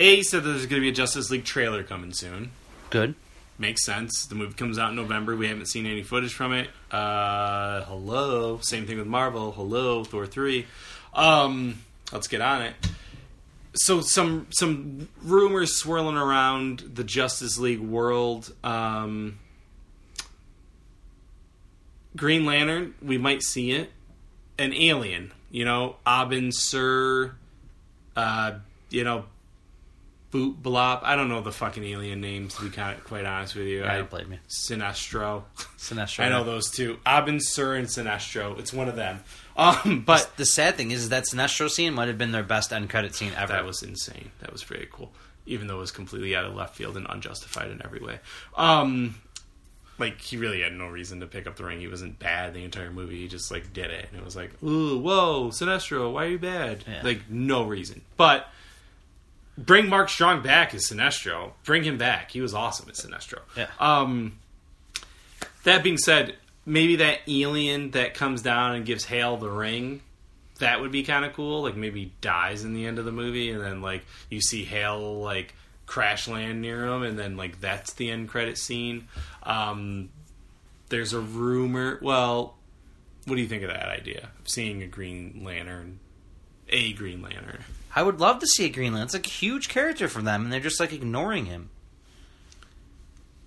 A, said that there's going to be a Justice League trailer coming soon. Good. Makes sense. The movie comes out in November. We haven't seen any footage from it. Uh, hello. Same thing with Marvel. Hello, Thor 3. Um, let's get on it. So some some rumors swirling around the Justice League world. Um, Green Lantern, we might see it. An alien, you know, Abin Sur, uh, you know, Boot Blop. I don't know the fucking alien names to be kind of, quite honest with you. I I don't blame you. Sinestro. Sinestro. I know those two. Abin Sur and Sinestro. It's one of them. Um, but The sad thing is that Sinestro scene might have been their best end credit scene ever. that was insane. That was very cool. Even though it was completely out of left field and unjustified in every way. Um, like he really had no reason to pick up the ring. He wasn't bad the entire movie. He just like did it, and it was like, ooh, whoa, Sinestro, why are you bad? Yeah. Like no reason. But bring Mark Strong back as Sinestro. Bring him back. He was awesome as Sinestro. Yeah. Um, that being said, maybe that alien that comes down and gives Hale the ring, that would be kind of cool. Like maybe he dies in the end of the movie, and then like you see Hale like crash land near him, and then like that's the end credit scene. Um, there's a rumor. Well, what do you think of that idea of seeing a Green Lantern, a Green Lantern? I would love to see a Green Lantern. It's like a huge character for them, and they're just like ignoring him.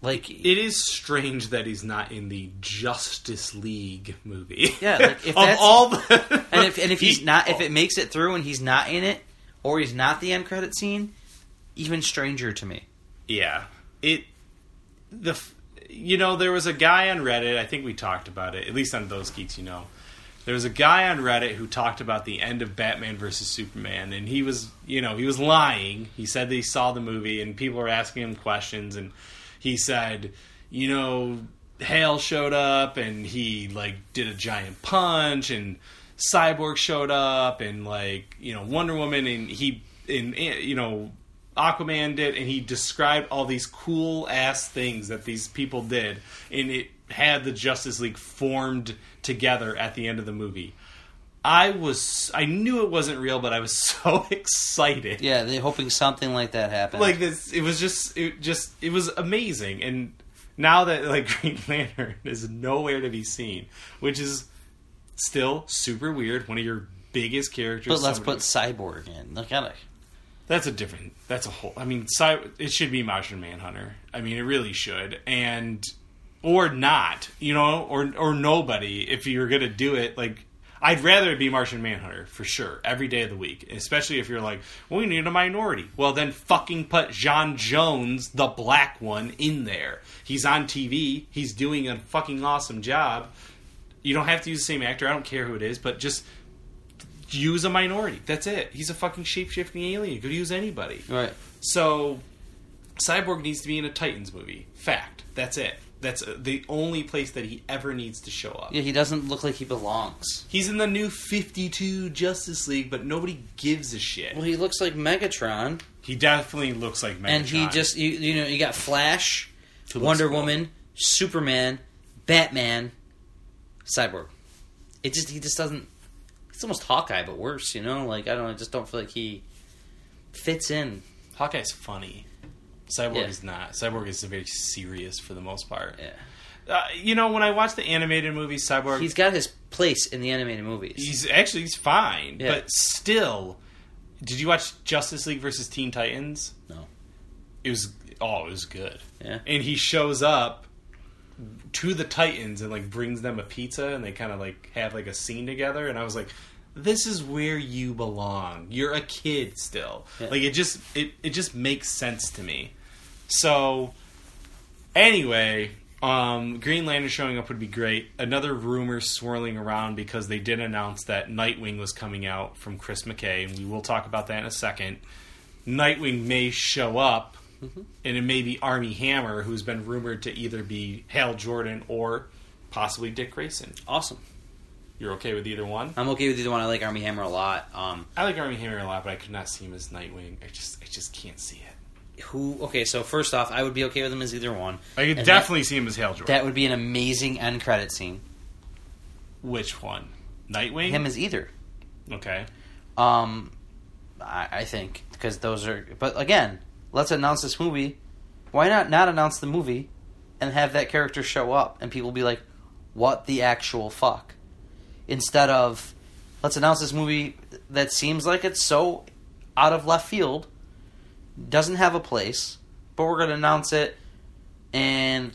Like, It is strange that he's not in the Justice League movie. Yeah, like, if of all the and if and if he's not, if it makes it through and he's not in it, or he's not the end credit scene, even stranger to me. Yeah. It the you know there was a guy on Reddit, I think we talked about it, at least on those geeks you know. There was a guy on Reddit who talked about the end of Batman versus Superman and he was, you know, he was lying. He said that he saw the movie and people were asking him questions and he said, you know, Hale showed up and he like did a giant punch and Cyborg showed up and like, you know, Wonder Woman and he and you know Aquaman did, and he described all these cool ass things that these people did, and it had the Justice League formed together at the end of the movie. I was, I knew it wasn't real, but I was so excited. Yeah, they're hoping something like that happened. Like this, it was just, it just, it was amazing. And now that like Green Lantern is nowhere to be seen, which is still super weird. One of your biggest characters. but let's put Cyborg in. Look at it. That's a different. That's a whole. I mean, Cy, it should be Martian Manhunter. I mean, it really should, and or not, you know, or or nobody. If you're gonna do it, like I'd rather it be Martian Manhunter for sure every day of the week, especially if you're like, well, we need a minority. Well, then fucking put John Jones, the black one, in there. He's on TV. He's doing a fucking awesome job. You don't have to use the same actor. I don't care who it is, but just use a minority. That's it. He's a fucking shape shifting alien. You could use anybody. Right. So, Cyborg needs to be in a Titans movie. Fact. That's it. That's uh, the only place that he ever needs to show up. Yeah, he doesn't look like he belongs. He's in the new 52 Justice League, but nobody gives a shit. Well, he looks like Megatron, He definitely looks like Megatron. and he just you, you know you got Flash, Who Wonder cool. Woman, Superman, Batman, Cyborg. It just he just doesn't. It's almost Hawkeye, but worse. You know, like I don't. know, I just don't feel like he fits in. Hawkeye's funny. Cyborg Yeah. is not. Cyborg is very serious for the most part. Yeah, Uh, you know, when I watch the animated movie Cyborg, he's got his place in the animated movies. He's actually he's fine, Yeah. but still. Did you watch Justice League versus Teen Titans? No. It was oh, it was good. Yeah. And he shows up to the Titans and like brings them a pizza and they kind of like have like a scene together and I was like this is where you belong. You're a kid still. Yeah. Like it just it it just makes sense to me. So anyway, um, Green Lantern showing up would be great. Another rumor swirling around because they did announce that Nightwing was coming out from Chris McKay, and we will talk about that in a second. Nightwing may show up, and it may be Armie Hammer, who's been rumored to either be Hal Jordan or possibly Dick Grayson. awesome. You're okay with either one? I'm okay with either one. I like Armie Hammer a lot. Um, I like Armie Hammer a lot, but I could not see him as Nightwing. I just, I just can't see it. Who? Okay, so first off, I would be okay with him as either one. I could And definitely see him as Hal Jordan. That, that would be an amazing end credit scene. Which one? Nightwing. Him as either. okay. Um, I, I think because those are. But again, let's announce this movie. Why not not announce the movie, and have that character show up, and people be like, "What the actual fuck?" Instead of, let's announce this movie that seems like it's so out of left field, doesn't have a place, but we're going to announce it. And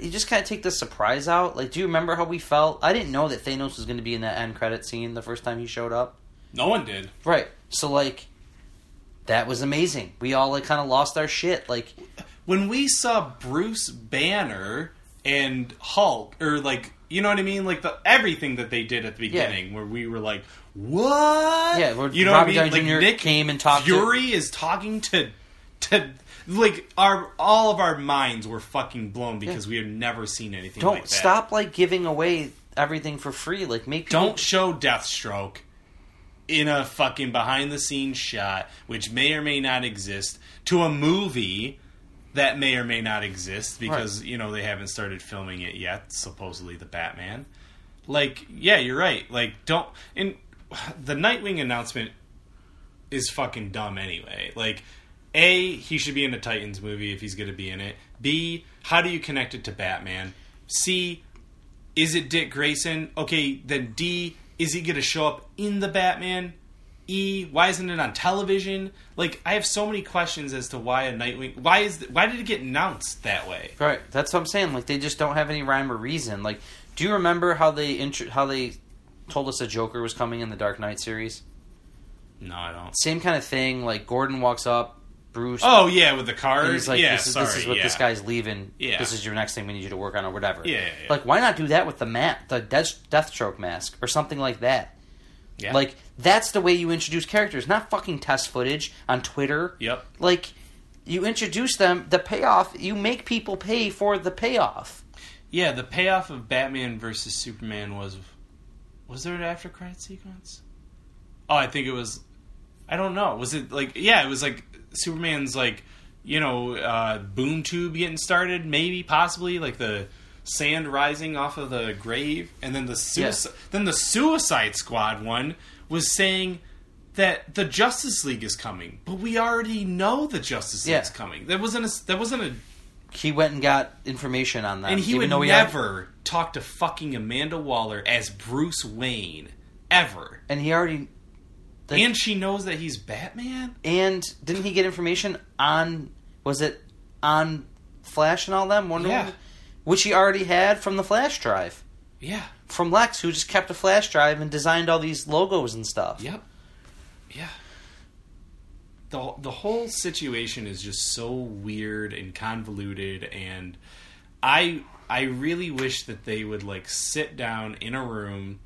you just kind of take the surprise out. Like, do you remember how we felt? I didn't know that Thanos was going to be in that end credit scene the first time he showed up. No one did. Right. So like that was amazing. We all like kind of lost our shit. Like When we saw Bruce Banner and Hulk, or like, you know what I mean? Like the everything that they did at the Yeah. beginning, where we were like, "What?" Yeah, where you know Robert what I mean? Downey Like Jr. Nick came and talked to- Fury is talking to to like our all of our minds were fucking blown because we had never seen anything. don't like that. stop like giving away everything for free. Like make people Don't show Deathstroke in a fucking behind the scenes shot, which may or may not exist, to a movie that may or may not exist because, you know, they haven't started filming it yet, supposedly the Batman. Like, yeah, you're right. Like, don't. And the Nightwing announcement is fucking dumb anyway. Like, A, he should be in a Titans movie if he's going to be in it. B, how do you connect it to Batman? C, is it Dick Grayson? Okay, then D, is he going to show up in the Batman? E, why isn't it on television? Like, I have so many questions as to why a Nightwing. Why is why did it get announced that way? Right. That's what I'm saying. Like they just don't have any rhyme or reason. Like, do you remember how they intro- how they told us a Joker was coming in the Dark Knight series? No, I don't. Same kind of thing. Like Gordon walks up, Bruce. Oh yeah, with the cars. he's like, yeah, this, is, sorry. this is what yeah. this guy's leaving. Yeah. This is your next thing we need you to work on or whatever. Yeah, yeah, yeah. Like, why not do that with the mat, the Death, Deathstroke mask or something like that? Yeah. Like, that's the way you introduce characters, not fucking test footage on Twitter. Yep. Like, you introduce them, the payoff, you make people pay for the payoff. Yeah, the payoff of Batman versus Superman was was there an after credit sequence? Oh, I think it was I don't know. Was it like yeah, it was like Superman's like, you know, uh boom tube getting started, maybe possibly like the sand rising off of the grave and then the suicide then the Suicide Squad one was saying that the Justice League is coming, but we already know the Justice Yeah. League's coming. That wasn't a that wasn't a He went and got information on that. and he would he had- never talk to fucking Amanda Waller as Bruce Wayne ever. and he already. Like, and she knows that he's Batman. and didn't he get information on, was it on Flash and all them? Wonder Yeah. Woman? Which he already had from the Flash drive. Yeah. from Lex, who just kept a flash drive and designed all these logos and stuff. Yep. Yeah. The the whole situation is just so weird and convoluted and I I really wish that they would like sit down in a room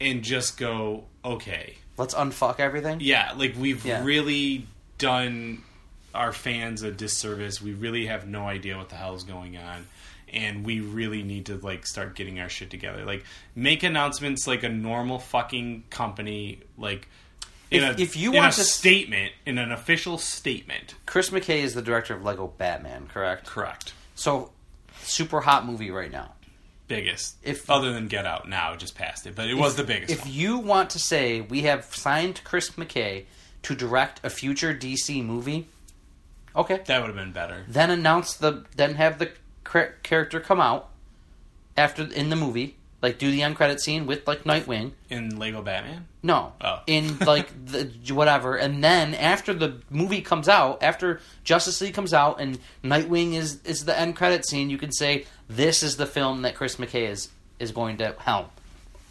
and just go, okay, Let's unfuck everything. Yeah, like we've Yeah. really done our fans a disservice. We really have no idea what the hell is going on. And we really need to like start getting our shit together. Like make announcements like a normal fucking company like in If- a, if you want a to statement, in an official statement. Chris McKay is the director of Lego Batman, correct? Correct. So, super hot movie right now. Biggest. If- other than Get Out now, just passed it, but it was the biggest. If one. you want to say we have signed Chris McKay to direct a future DC movie, okay, that would have been better. then announce the then have the character come out after in the movie, like do the end credit scene with like Nightwing. In Lego Batman? No, Oh. in like the whatever, and then after the movie comes out, after Justice League comes out, and Nightwing is is the end credit scene, you can say this is the film that Chris McKay is is going to helm.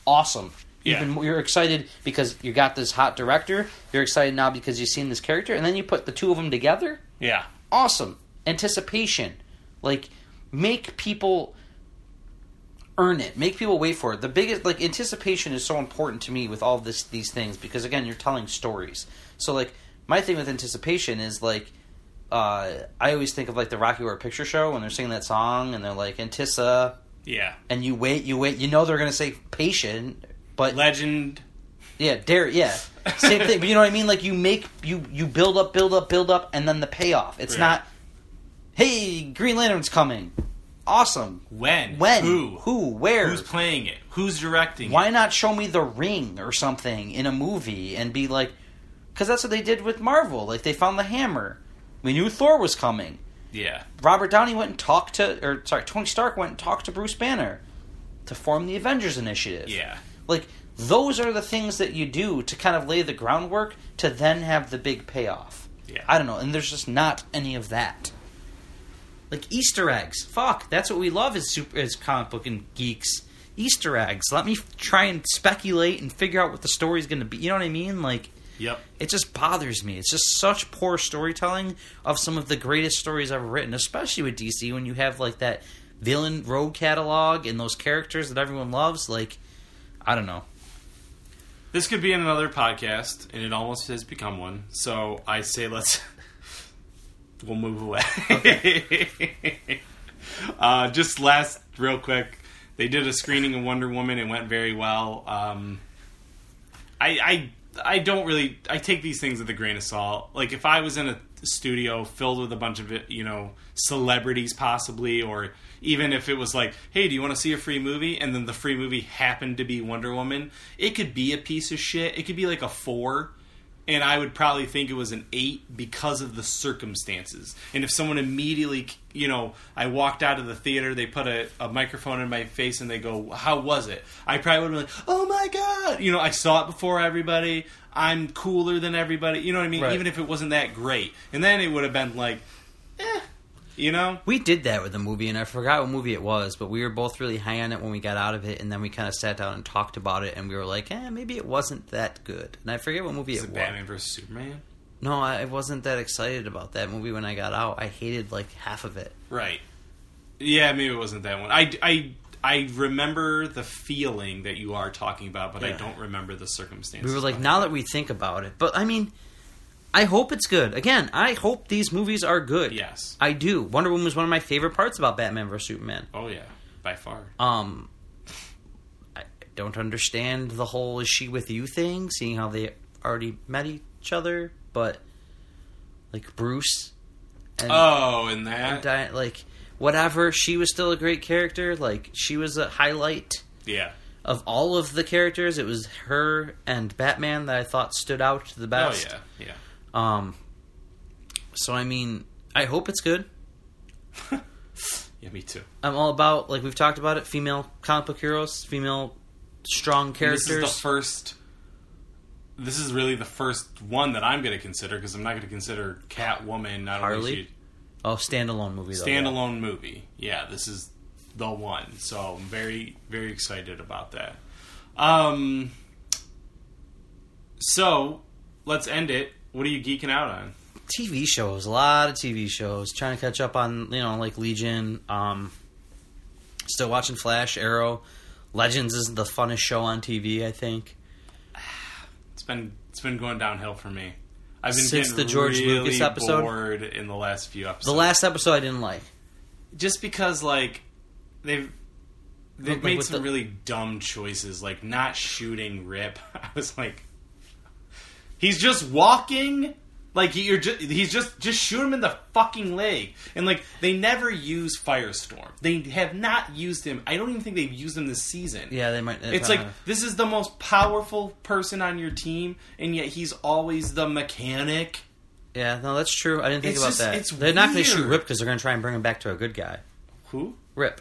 Awesome. Yeah. Even you're excited because you got this hot director. You're excited now because you've seen this character, and then you put the two of them together. Yeah. Awesome anticipation, like make people earn it. Make people wait for it. The biggest like anticipation is so important to me with all this these things because again, you're telling stories. So like my thing with anticipation is like uh, I always think of like the Rocky Horror Picture Show when they're singing that song and they're like Antissa, Yeah. and you wait, you wait, you know they're gonna say patient, but Legend Yeah, dare. Yeah, same thing. But you know what I mean? Like you make you you build up, build up, build up, and then the payoff. It's not. Hey, Green Lantern's coming. Awesome. When? When? Who? Who? Where? Who's playing it? Who's directing Why it? not show me the ring or something in a movie and be like, because that's what they did with Marvel. Like they found the hammer. We knew Thor was coming. Yeah. Robert Downey went and talked to, or sorry, Tony Stark went and talked to Bruce Banner to form the Avengers Initiative. Yeah. Like those are the things that you do to kind of lay the groundwork to then have the big payoff. Yeah. I don't know, and there's just not any of that. Like Easter eggs. Fuck, that's what we love as super as comic book and geeks. Easter eggs. Let me f- try and speculate and figure out what the story's going to be. You know what I mean? Like Yep. it just bothers me. It's just such poor storytelling of some of the greatest stories ever written, especially with DC when you have like that villain rogue catalog and those characters that everyone loves. Like, I don't know. This could be in another podcast, and it almost has become one. So I say let's we'll move away. uh, just last, real quick, they did a screening of Wonder Woman. It went very well. Um, I, I I don't really I take these things with a grain of salt. Like if I was in a studio filled with a bunch of you know celebrities possibly or even if it was like, "Hey, do you want to see a free movie?" and then the free movie happened to be Wonder Woman, it could be a piece of shit. It could be like a 4 and I would probably think it was an 8 because of the circumstances. And if someone immediately, you know, I walked out of the theater, they put a, a microphone in my face and they go, "How was it?" I probably would have been like, "Oh my god." You know, I saw it before everybody. I'm cooler than everybody. You know what I mean? Right. Even if it wasn't that great. And then it would have been like, eh, you know? We did that with the movie, and I forgot what movie it was, but we were both really high on it when we got out of it, and then we kind of sat down and talked about it, and we were like, eh, maybe it wasn't that good. And I forget what movie Is it it was. Batman versus Superman? No, I wasn't that excited about that movie when I got out. I hated like half of it. Right. Yeah, maybe it wasn't that one. I, I, I remember the feeling that you are talking about, but I don't remember the circumstances. We were like, now it. that we think about it, but I mean, I hope it's good. Again, I hope these movies are good. Yes. I do. Wonder Woman was one of my favorite parts about Batman vs Superman. Oh, yeah. By far. Um, I don't understand the whole "is she with you" thing, seeing how they already met each other, but like Bruce and Oh, and that? Di- like whatever, she was still a great character. Like she was a highlight yeah. of all of the characters. It was her and Batman that I thought stood out the best. Oh, best. yeah. Yeah. Um. So I mean, I hope it's good. Yeah, me too. I'm all about like we've talked about it. Female comic book heroes, female strong And characters. This is the first. This is really the first one that I'm going to consider because I'm not going to consider Catwoman not Harley? only she, oh, standalone movie. Though, yeah. standalone movie. Yeah, this is the one. So I'm very very excited about that. Um. So let's end it. What are you geeking out on? TV shows, a lot of TV shows. Trying to catch up on you know like Legion. Um, still watching Flash, Arrow. Legends is the funnest show on TV. I think. It's been it's been going downhill for me. I've been Since the George really Lucas episode? bored in the last few episodes. The last episode I didn't like. just because like they've they've Like made some the- really dumb choices, like not shooting Rip. I was like, he's just walking. Like you're just he's just just shoot him in the fucking leg, and like they never use Firestorm. They have not used him. I don't even think they've used him this season. Yeah, they might. It's uh, like this is the most powerful person on your team, and yet he's always the mechanic. yeah, no, that's true. I didn't think It's about just- that. it's They're not going to shoot. Rip because they're going to try and bring him back to a good guy. Who? Rip.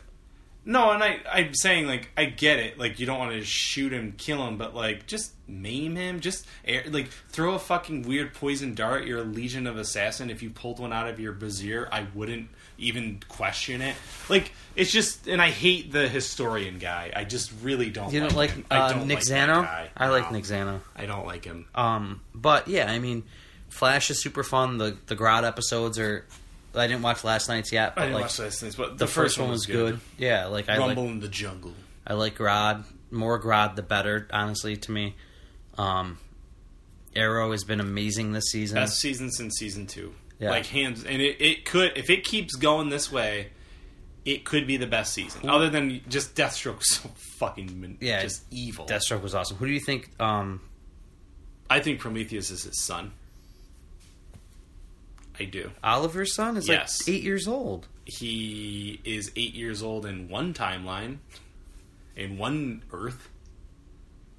No, and I, I'm saying like I get it. Like you don't want to shoot him, kill him, but like just maim him. Just air, like throw a fucking weird poison dart. You're a legion of assassin. If you pulled one out of your brazier, I wouldn't even question it. Like it's just, and I hate the historian guy. I just really don't. You don't like him. I uh, don't Nick like Zano? I like No, Nick Zano. I don't like him. Um, but yeah, I mean, Flash is super fun. The the Grodd episodes are. I didn't watch last night's yet, but I didn't like watch last things, but the, first, one was good. Yeah, like I Rumble like in the jungle. I like Grodd. More Grodd, the better. Honestly, to me, um, Arrow has been amazing this season. Best season since season two. Yeah. Like hands, and it, it could if it keeps going this way, it could be the best season. Other than just Deathstroke, so fucking Yeah. just evil. Deathstroke was awesome. Who do you think um, I think Prometheus is his son. I do. Oliver's son is Yes. like eight years old. He is eight years old in one timeline, in one Earth.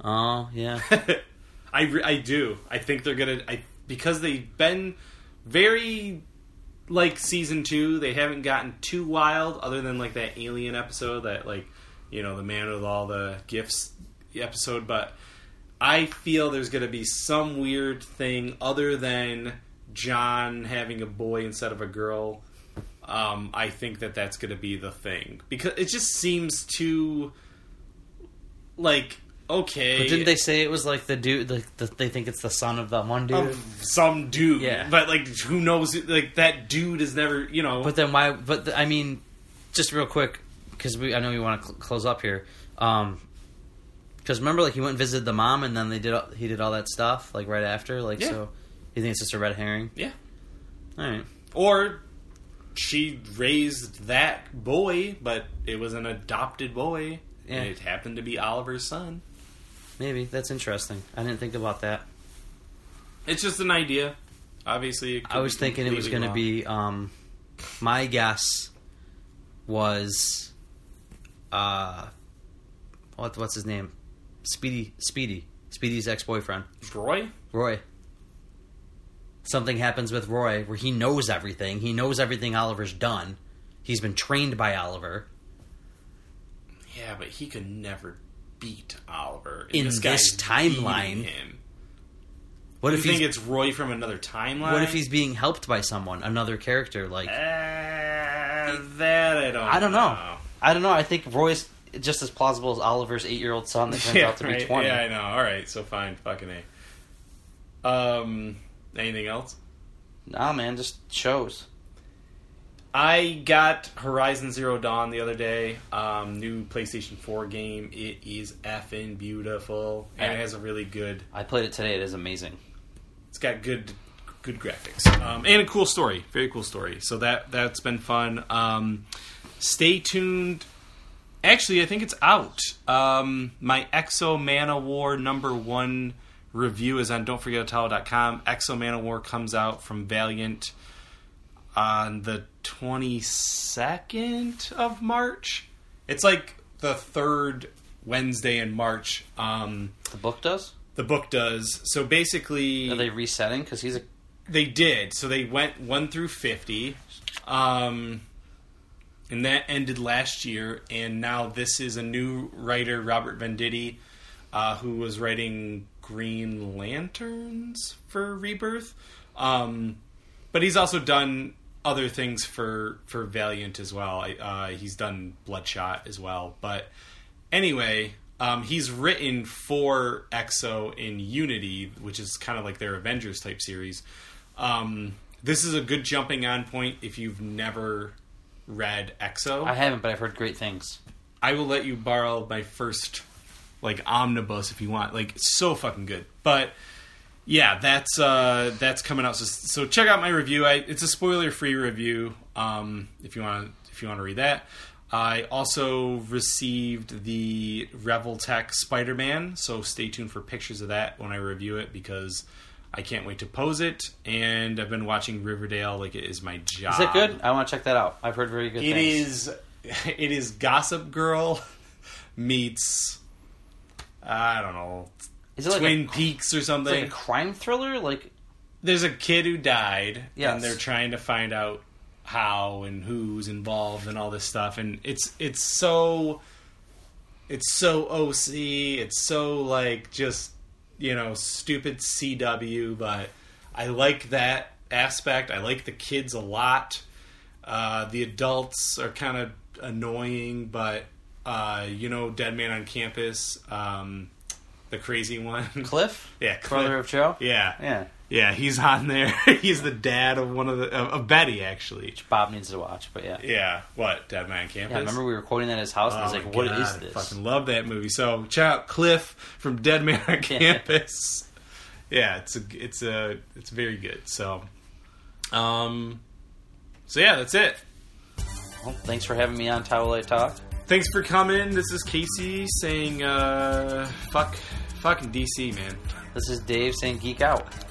Oh yeah. I, I do. I think they're gonna. I because they've been very like season two. They haven't gotten too wild, other than like that alien episode that like you know the man with all the gifts episode. But I feel there's gonna be some weird thing other than John having a boy instead of a girl. Um, I think that that's gonna be the thing because it just seems too like okay. But didn't they say it was like the dude? The, the, they think it's the son of the one dude. of some dude. Yeah. But like, who knows? Like that dude is never, you know. But then why? But the, I mean, just real quick, because we I know we want to cl- close up here. Um, because remember, like he went and visited the mom, and then they did all, he did all that stuff like right after. Like, Yeah. so you think it's just a red herring? yeah. All right. Or she raised that boy, but it was an adopted boy. Yeah. And it happened to be Oliver's son. Maybe that's interesting. I didn't think about that. It's just an idea. Obviously, I was thinking it was going to be. Um, my guess was, uh, what what's his name? Speedy, Speedy, Speedy's ex boyfriend, Roy. Roy. Something happens with Roy where he knows everything. He knows everything Oliver's done. He's been trained by Oliver. Yeah, but he could never beat Oliver In this, this timeline. Him. What You if think he's it's Roy from another timeline? what if he's being helped by someone, another character? Like Uh, that I don't. I don't know. I don't know. I think Roy's just as plausible as Oliver's eight-year-old son that turns Yeah, out to be right. twenty. Yeah, I know. All right, so fine, fucking a. Um, anything else? Nah, man, just shows. I got Horizon Zero Dawn the other day. Um, new PlayStation Four game. It is effing beautiful, and it has a really good. I played it today. It is amazing. It's got good, good graphics, um, and a cool story. Very cool story. So that that's been fun. Um, stay tuned. Actually, I think it's out. Um, my X-O Manowar number one review is on don'tforgetotalo.com. X-O Manowar comes out from Valiant on the 22nd of March. It's like the third Wednesday in March. Um, The book does. the book does. So basically, Are they resetting? Because he's a they did. So they went one through fifty, um, and that ended last year. And now this is a new writer, Robert Venditti, uh, who was writing Green Lanterns for Rebirth. Um, but he's also done other things for for Valiant as well. Uh, he's done Bloodshot as well. But anyway, um, he's written for X-O in Unity, which is kind of like their Avengers type series. Um, this is a good jumping on point if you've never read X-O. I haven't, but I've heard great things. I will let you borrow my first like omnibus if you want. Like so fucking good. But yeah, that's uh that's coming out. So, so check out my review. I, it's a spoiler free review. Um, if you want if you want to read that. I also received the Revoltech Spider Man, so stay tuned for pictures of that when I review it because I can't wait to pose it. And I've been watching Riverdale like it is my job. Is it good? I want to check that out. I've heard very good It things. is. It is Gossip Girl meets. I don't know. Is it like Twin a, Peaks or something. like a crime thriller? Like There's a kid who died, Yes. and they're trying to find out how and who's involved and all this stuff. And it's it's so. It's so OC. It's so like just you know stupid CW, but I like that aspect. I like the kids a lot. Uh, the adults are kind of annoying, but uh, you know, Dead Man on Campus, um, the crazy one. Cliff, yeah, brother of Joe. Yeah, Yeah, yeah, he's on there. he's the dad of one of the of, of Betty, actually. Bob needs to watch. But yeah, Yeah, what Dead Man on Campus? yeah. Remember we were quoting that at his house, and Oh he's like, my "What God, is I this?" fucking love that movie. So check out Cliff from Dead Man on Campus. yeah, it's a it's a it's very good. So, um, so yeah, that's it. Well, thanks for having me on Towel Talk. Thanks for coming. This is Casey saying, uh, fuck, Fucking DC, man. This is Dave saying geek out.